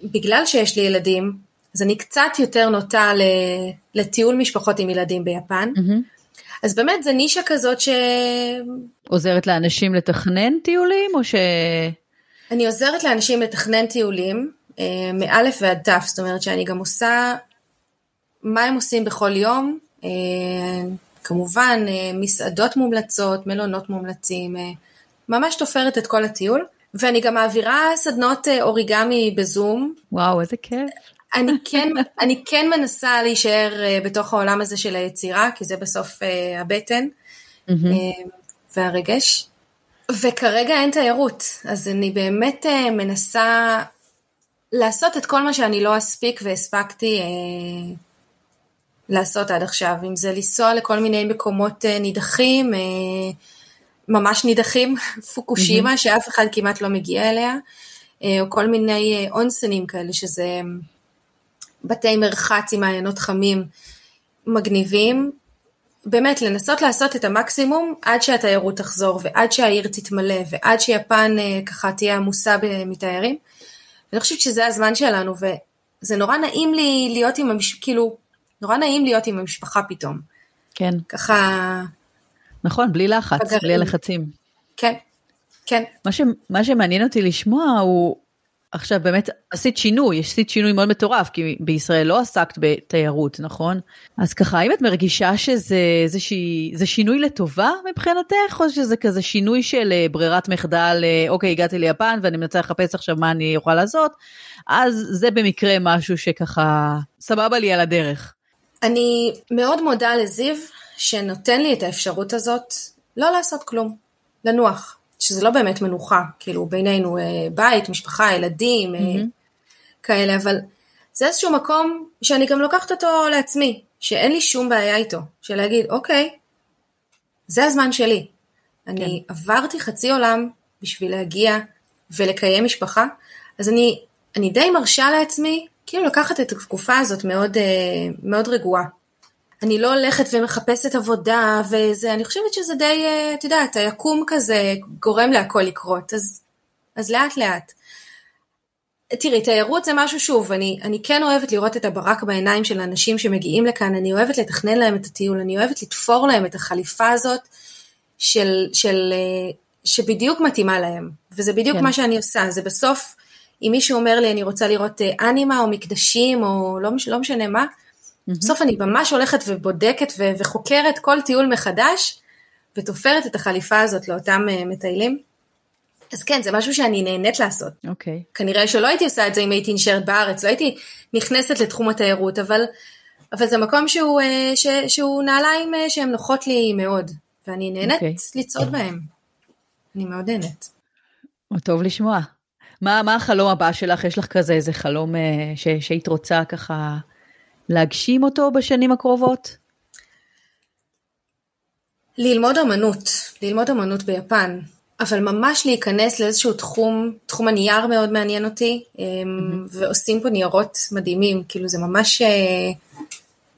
בגלל שיש לי ילדים, אז אני קצת יותר נוטה לטיול משפחות עם ילדים ביפן. אז באמת זה נישה כזאת ש... עוזרת לאנשים לתכנן טיולים או ש... אני עוזרת לאנשים לתכנן טיולים, אה, מאלף ועד תף, זאת אומרת שאני גם עושה מה הם עושים בכל יום, אה, כמובן אה, מסעדות מומלצות, מלונות מומלצים, ממש תופרת את כל הטיול. ואני גם מעבירה סדנות אוריגמי בזום. וואו, איזה כיף. אני כן, אני כן מנסה להישאר אה, בתוך העולם הזה של היצירה, כי זה בסוף uh, הבטן uh, והרגש. וכרגע אין תיירות, אז אני באמת מנסה לעשות את כל מה שאני לא אספיק והספקתי uh, לעשות עד עכשיו, אם זה לנסוע לכל מיני מקומות uh, נידחים, uh, ממש נידחים, (laughs) פוקושימה, mm-hmm. שאף אחד כמעט לא מגיע אליה, uh, או כל מיני אונסנים כאלה, שזה... בתי מרחץ עם מעיינות חמים מגניבים. באמת, לנסות לעשות את המקסימום עד שהתיירות תחזור ועד שהעיר תתמלא ועד שיפן אה, ככה תהיה עמוסה מתיירים. אני חושבת שזה הזמן שלנו וזה נורא נעים לי להיות עם המשפחה, כאילו, נורא נעים להיות עם המשפחה פתאום. כן. ככה... נכון, בלי לחץ, בגרים. בלי הלחצים. כן, כן. מה, ש, מה שמעניין אותי לשמוע הוא עכשיו באמת עשית שינוי, עשית שינוי מאוד מטורף, כי בישראל לא עסקת בתיירות, נכון? אז ככה, האם את מרגישה שזה איזושהי, שינוי לטובה מבחינתך, או שזה כזה שינוי של אה, ברירת מחדל, אה, אוקיי, הגעתי ליפן ואני מנסה לחפש עכשיו מה אני אוכל לעשות, אז זה במקרה משהו שככה סבבה לי על הדרך. אני מאוד מודה לזיו, שנותן לי את האפשרות הזאת לא לעשות כלום, לנוח. שזה לא באמת מנוחה, כאילו בינינו אה, בית, משפחה, ילדים, mm-hmm. כאלה, אבל זה איזשהו מקום שאני גם לוקחת אותו לעצמי, שאין לי שום בעיה איתו, של להגיד, אוקיי, זה הזמן שלי. אני כן. עברתי חצי עולם בשביל להגיע ולקיים משפחה, אז אני, אני די מרשה לעצמי כאילו לקחת את התקופה הזאת מאוד, אה, מאוד רגועה. אני לא הולכת ומחפשת עבודה וזה, אני חושבת שזה די, אה, את יודעת, היקום כזה גורם להכל לקרות, אז, אז לאט לאט. תראי, תיירות זה משהו שוב, אני, אני כן אוהבת לראות את הברק בעיניים של האנשים שמגיעים לכאן, אני אוהבת לתכנן להם את הטיול, אני אוהבת לתפור להם את החליפה הזאת של, של, אה, שבדיוק מתאימה להם, וזה בדיוק כן. מה שאני עושה, זה בסוף, אם מישהו אומר לי אני רוצה לראות אה, אנימה או מקדשים או לא, לא משנה מה, בסוף אני ממש הולכת ובודקת ו- וחוקרת כל טיול מחדש, ותופרת את החליפה הזאת לאותם uh, מטיילים. אז כן, זה משהו שאני נהנית לעשות. אוקיי. Okay. כנראה שלא הייתי עושה את זה אם הייתי נשארת בארץ, לא הייתי נכנסת לתחום התיירות, אבל, אבל זה מקום שהוא, uh, ש, שהוא נעליים uh, שהן נוחות לי מאוד, ואני נהנית okay. אוקיי. לצעוד בהם. אני מאוד נהנית. טוב לשמוע. מה, מה החלום הבא שלך? יש לך כזה איזה חלום ש, שהיית רוצה ככה להגשים אותו בשנים הקרובות? ללמוד אמנות, ללמוד אמנות ביפן, אבל ממש להיכנס לאיזשהו תחום, תחום הנייר מאוד מעניין אותי, mm-hmm. ועושים פה ניירות מדהימים, כאילו זה ממש אה,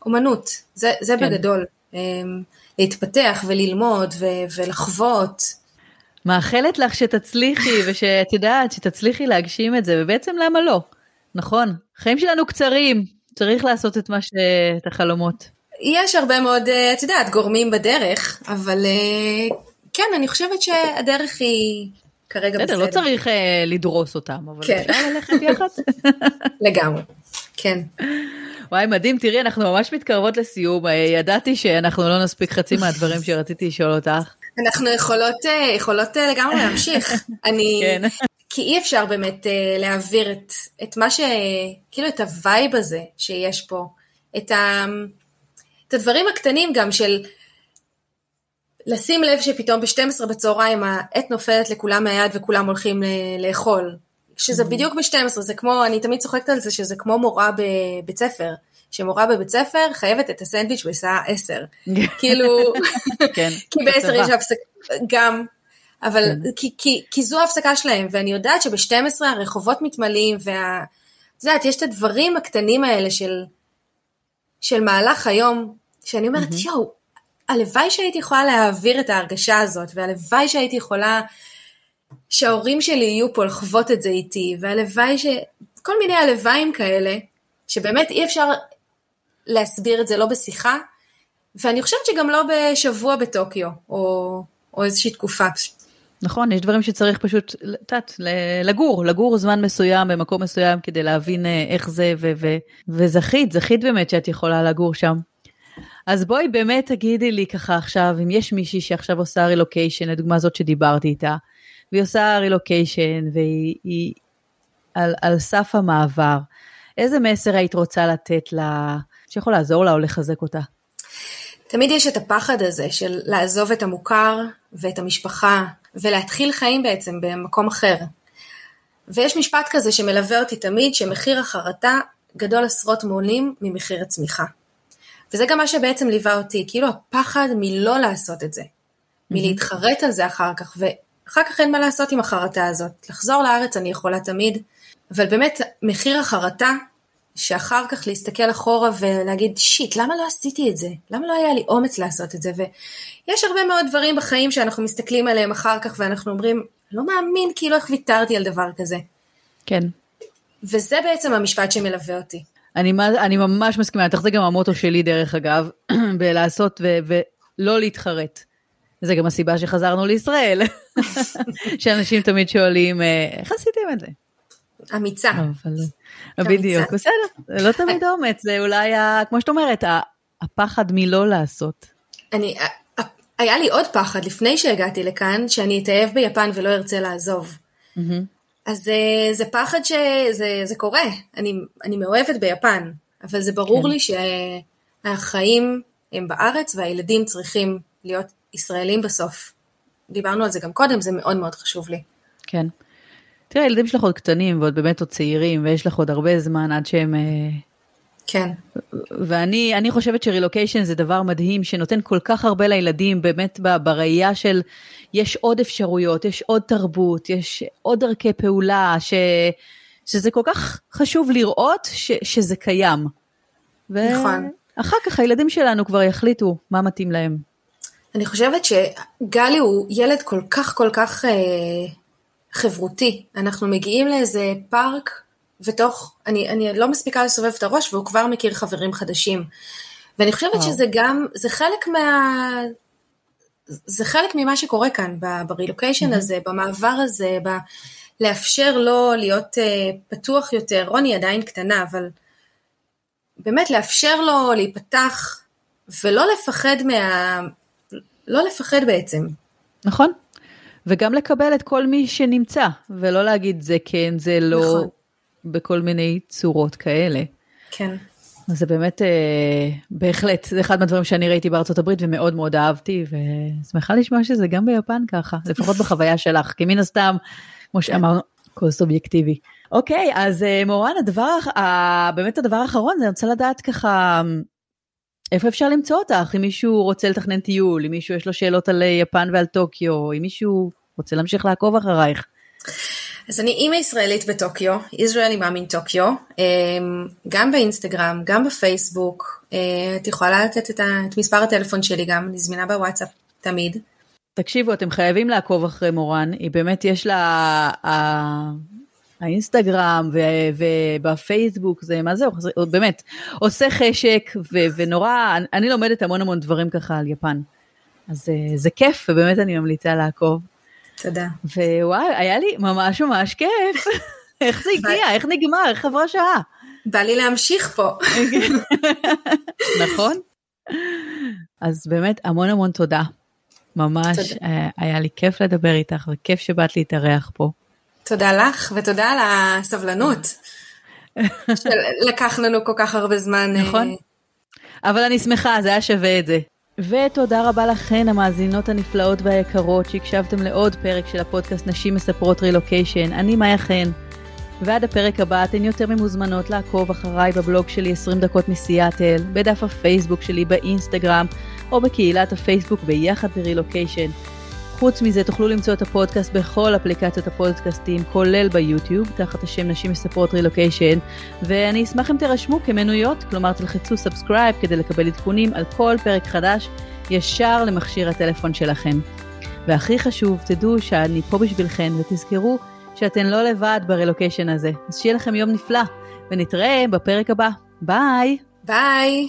אומנות, זה, זה כן. בגדול, אמ, להתפתח וללמוד ו- ולחוות. מאחלת לך שתצליחי (laughs) ושאת יודעת שתצליחי להגשים את זה, ובעצם למה לא? נכון, החיים שלנו קצרים, צריך לעשות את מה ש... את החלומות. יש הרבה מאוד, אה, את יודעת, גורמים בדרך, אבל אה, כן, אני חושבת שהדרך היא כרגע בסדר. בסדר, לא צריך uh, לדרוס אותם, אבל כן. אפשר ללכת יחד. (laughs) לגמרי, כן. וואי, מדהים, תראי, אנחנו ממש מתקרבות לסיום. ידעתי שאנחנו לא נספיק חצי מהדברים (laughs) שרציתי לשאול אותך. אנחנו יכולות, יכולות לגמרי להמשיך. (laughs) אני, כן. כי אי אפשר באמת להעביר את, את מה ש... כאילו את הווייב הזה שיש פה. את ה... את הדברים הקטנים גם של לשים לב שפתאום ב-12 בצהריים העט נופלת לכולם מהיד וכולם הולכים לאכול. שזה mm-hmm. בדיוק ב-12, זה כמו, אני תמיד צוחקת על זה שזה כמו מורה בבית ספר. שמורה בבית ספר חייבת את הסנדוויץ' בשעה 10. (laughs) כאילו, כן, (laughs) כי ב-10 יש הפסקה, גם, אבל כן. כי, כי, כי זו ההפסקה שלהם, ואני יודעת שב-12 הרחובות מתמלאים, וה... את יודעת, יש את הדברים הקטנים האלה של, של מהלך היום, שאני אומרת, mm-hmm. יואו, הלוואי שהייתי יכולה להעביר את ההרגשה הזאת, והלוואי שהייתי יכולה שההורים שלי יהיו פה לחוות את זה איתי, והלוואי ש... כל מיני הלוואים כאלה, שבאמת אי אפשר להסביר את זה לא בשיחה, ואני חושבת שגם לא בשבוע בטוקיו, או, או איזושהי תקופה. נכון, יש דברים שצריך פשוט, את יודעת, לגור, לגור זמן מסוים במקום מסוים כדי להבין אה, איך זה, ו- ו- וזכית, זכית באמת שאת יכולה לגור שם. אז בואי באמת תגידי לי ככה עכשיו, אם יש מישהי שעכשיו עושה רילוקיישן, לדוגמה זאת שדיברתי איתה, והיא עושה רילוקיישן והיא היא על, על סף המעבר, איזה מסר היית רוצה לתת לה, שיכול לעזור לה או לחזק אותה? תמיד יש את הפחד הזה של לעזוב את המוכר ואת המשפחה ולהתחיל חיים בעצם במקום אחר. ויש משפט כזה שמלווה אותי תמיד, שמחיר החרטה גדול עשרות מונים ממחיר הצמיחה. וזה גם מה שבעצם ליווה אותי, כאילו הפחד מלא לעשות את זה, מלהתחרט על זה אחר כך, ואחר כך אין מה לעשות עם החרטה הזאת. לחזור לארץ אני יכולה תמיד, אבל באמת מחיר החרטה, שאחר כך להסתכל אחורה ולהגיד, שיט, למה לא עשיתי את זה? למה לא היה לי אומץ לעשות את זה? ויש הרבה מאוד דברים בחיים שאנחנו מסתכלים עליהם אחר כך ואנחנו אומרים, לא מאמין כאילו איך ויתרתי על דבר כזה. כן. וזה בעצם המשפט שמלווה אותי. אני, אני ממש מסכימה, זה גם המוטו שלי דרך אגב, (clears throat) בלעשות ו, ולא להתחרט. זה גם הסיבה שחזרנו לישראל, (laughs) (laughs) שאנשים תמיד שואלים, אה, איך עשיתם את זה? אמיצה. אבל, בדיוק, בסדר, זה לא תמיד אומץ, זה אולי, כמו שאת אומרת, הפחד מלא לעשות. אני, היה לי עוד פחד לפני שהגעתי לכאן, שאני אתאהב ביפן ולא ארצה לעזוב. אז זה, אה, זה פחד שזה זה קורה, אני, אני מאוהבת ביפן, אבל זה ברור כן. לי שהחיים הם בארץ והילדים צריכים להיות ישראלים בסוף. דיברנו על זה גם קודם, זה מאוד מאוד חשוב לי. כן. תראה, הילדים שלך עוד קטנים ועוד באמת עוד צעירים, ויש לך עוד הרבה זמן עד שהם... אה, כן. ואני חושבת שרילוקיישן זה דבר מדהים שנותן כל כך הרבה לילדים באמת בראייה של יש עוד אפשרויות, יש עוד תרבות, יש עוד דרכי פעולה, ש, שזה כל כך חשוב לראות ש, שזה קיים. נכון. ואחר כך הילדים שלנו כבר יחליטו מה מתאים להם. אני חושבת שגלי הוא ילד כל כך כל כך אה, חברותי. אנחנו מגיעים לאיזה פארק ותוך, אני, אני לא מספיקה לסובב את הראש והוא כבר מכיר חברים חדשים. ואני חושבת. שזה גם, זה חלק מה... זה חלק ממה שקורה כאן ברילוקיישן mm-hmm. הזה, במעבר הזה, ב... לאפשר לו להיות uh, פתוח יותר, רוני עדיין קטנה, אבל באמת לאפשר לו להיפתח ולא לפחד מה... לא לפחד בעצם. נכון. וגם לקבל את כל מי שנמצא, ולא להגיד זה כן, זה לא, נכון. בכל מיני צורות כאלה. כן. אז זה באמת, אה, בהחלט, זה אחד מהדברים שאני ראיתי בארצות הברית ומאוד מאוד אהבתי, ושמחה לשמוע שזה גם ביפן ככה, לפחות בחוויה שלך, כי מן הסתם, כמו כן. שאמרנו, הכל סובייקטיבי. אוקיי, אז אה, מורן, הדבר, אה, באמת הדבר האחרון, אני רוצה לדעת ככה, איפה אפשר למצוא אותך? אם מישהו רוצה לתכנן טיול, אם מישהו יש לו שאלות על אה, יפן ועל טוקיו, אם מישהו רוצה להמשיך לעקוב אחרייך. אז אני אימא ישראלית בטוקיו, Israeli Mom in טוקיו, גם באינסטגרם, גם בפייסבוק, אה, את יכולה לתת את, את מספר הטלפון שלי גם, אני זמינה בוואטסאפ תמיד. תקשיבו, אתם חייבים לעקוב אחרי מורן, היא באמת יש לה, האינסטגרם ובפייסבוק, זה מה זה, באמת, עושה חשק ו- ונורא, אני לומדת המון המון דברים ככה על יפן. אז אה, זה כיף, ובאמת אני ממליצה לעקוב. תודה. ווואי, היה לי ממש ממש כיף. (laughs) איך זה הגיע? איך נגמר? איך עברה שעה? בא לי להמשיך פה. (laughs) נכון? אז באמת המון המון תודה. ממש תודה. אה, היה לי כיף לדבר איתך וכיף שבאת להתארח פה. תודה לך ותודה על הסבלנות. שלקח לנו כל כך הרבה זמן. אה, נכון. אבל אני שמחה, זה היה שווה את זה. ותודה רבה לכן, המאזינות הנפלאות והיקרות, שהקשבתם לעוד פרק של הפודקאסט נשים מספרות רילוקיישן. אני מאיה חן. ועד הפרק הבא אתן יותר ממוזמנות לעקוב אחריי בבלוג שלי 20 דקות מסיאטל, בדף הפייסבוק שלי באינסטגרם, או בקהילת הפייסבוק ביחד ברילוקיישן. חוץ מזה תוכלו למצוא את הפודקאסט בכל אפליקציות הפודקאסטים, כולל ביוטיוב, תחת השם נשים מספרות רילוקיישן, ואני אשמח אם תירשמו כמנויות, כלומר תלחצו subscribe כדי לקבל עדכונים על כל פרק חדש, ישר למכשיר הטלפון שלכם. והכי חשוב, תדעו שאני פה בשבילכן, ותזכרו שאתן לא לבד ברילוקיישן הזה. אז שיהיה לכם יום נפלא, ונתראה בפרק הבא. ביי! ביי!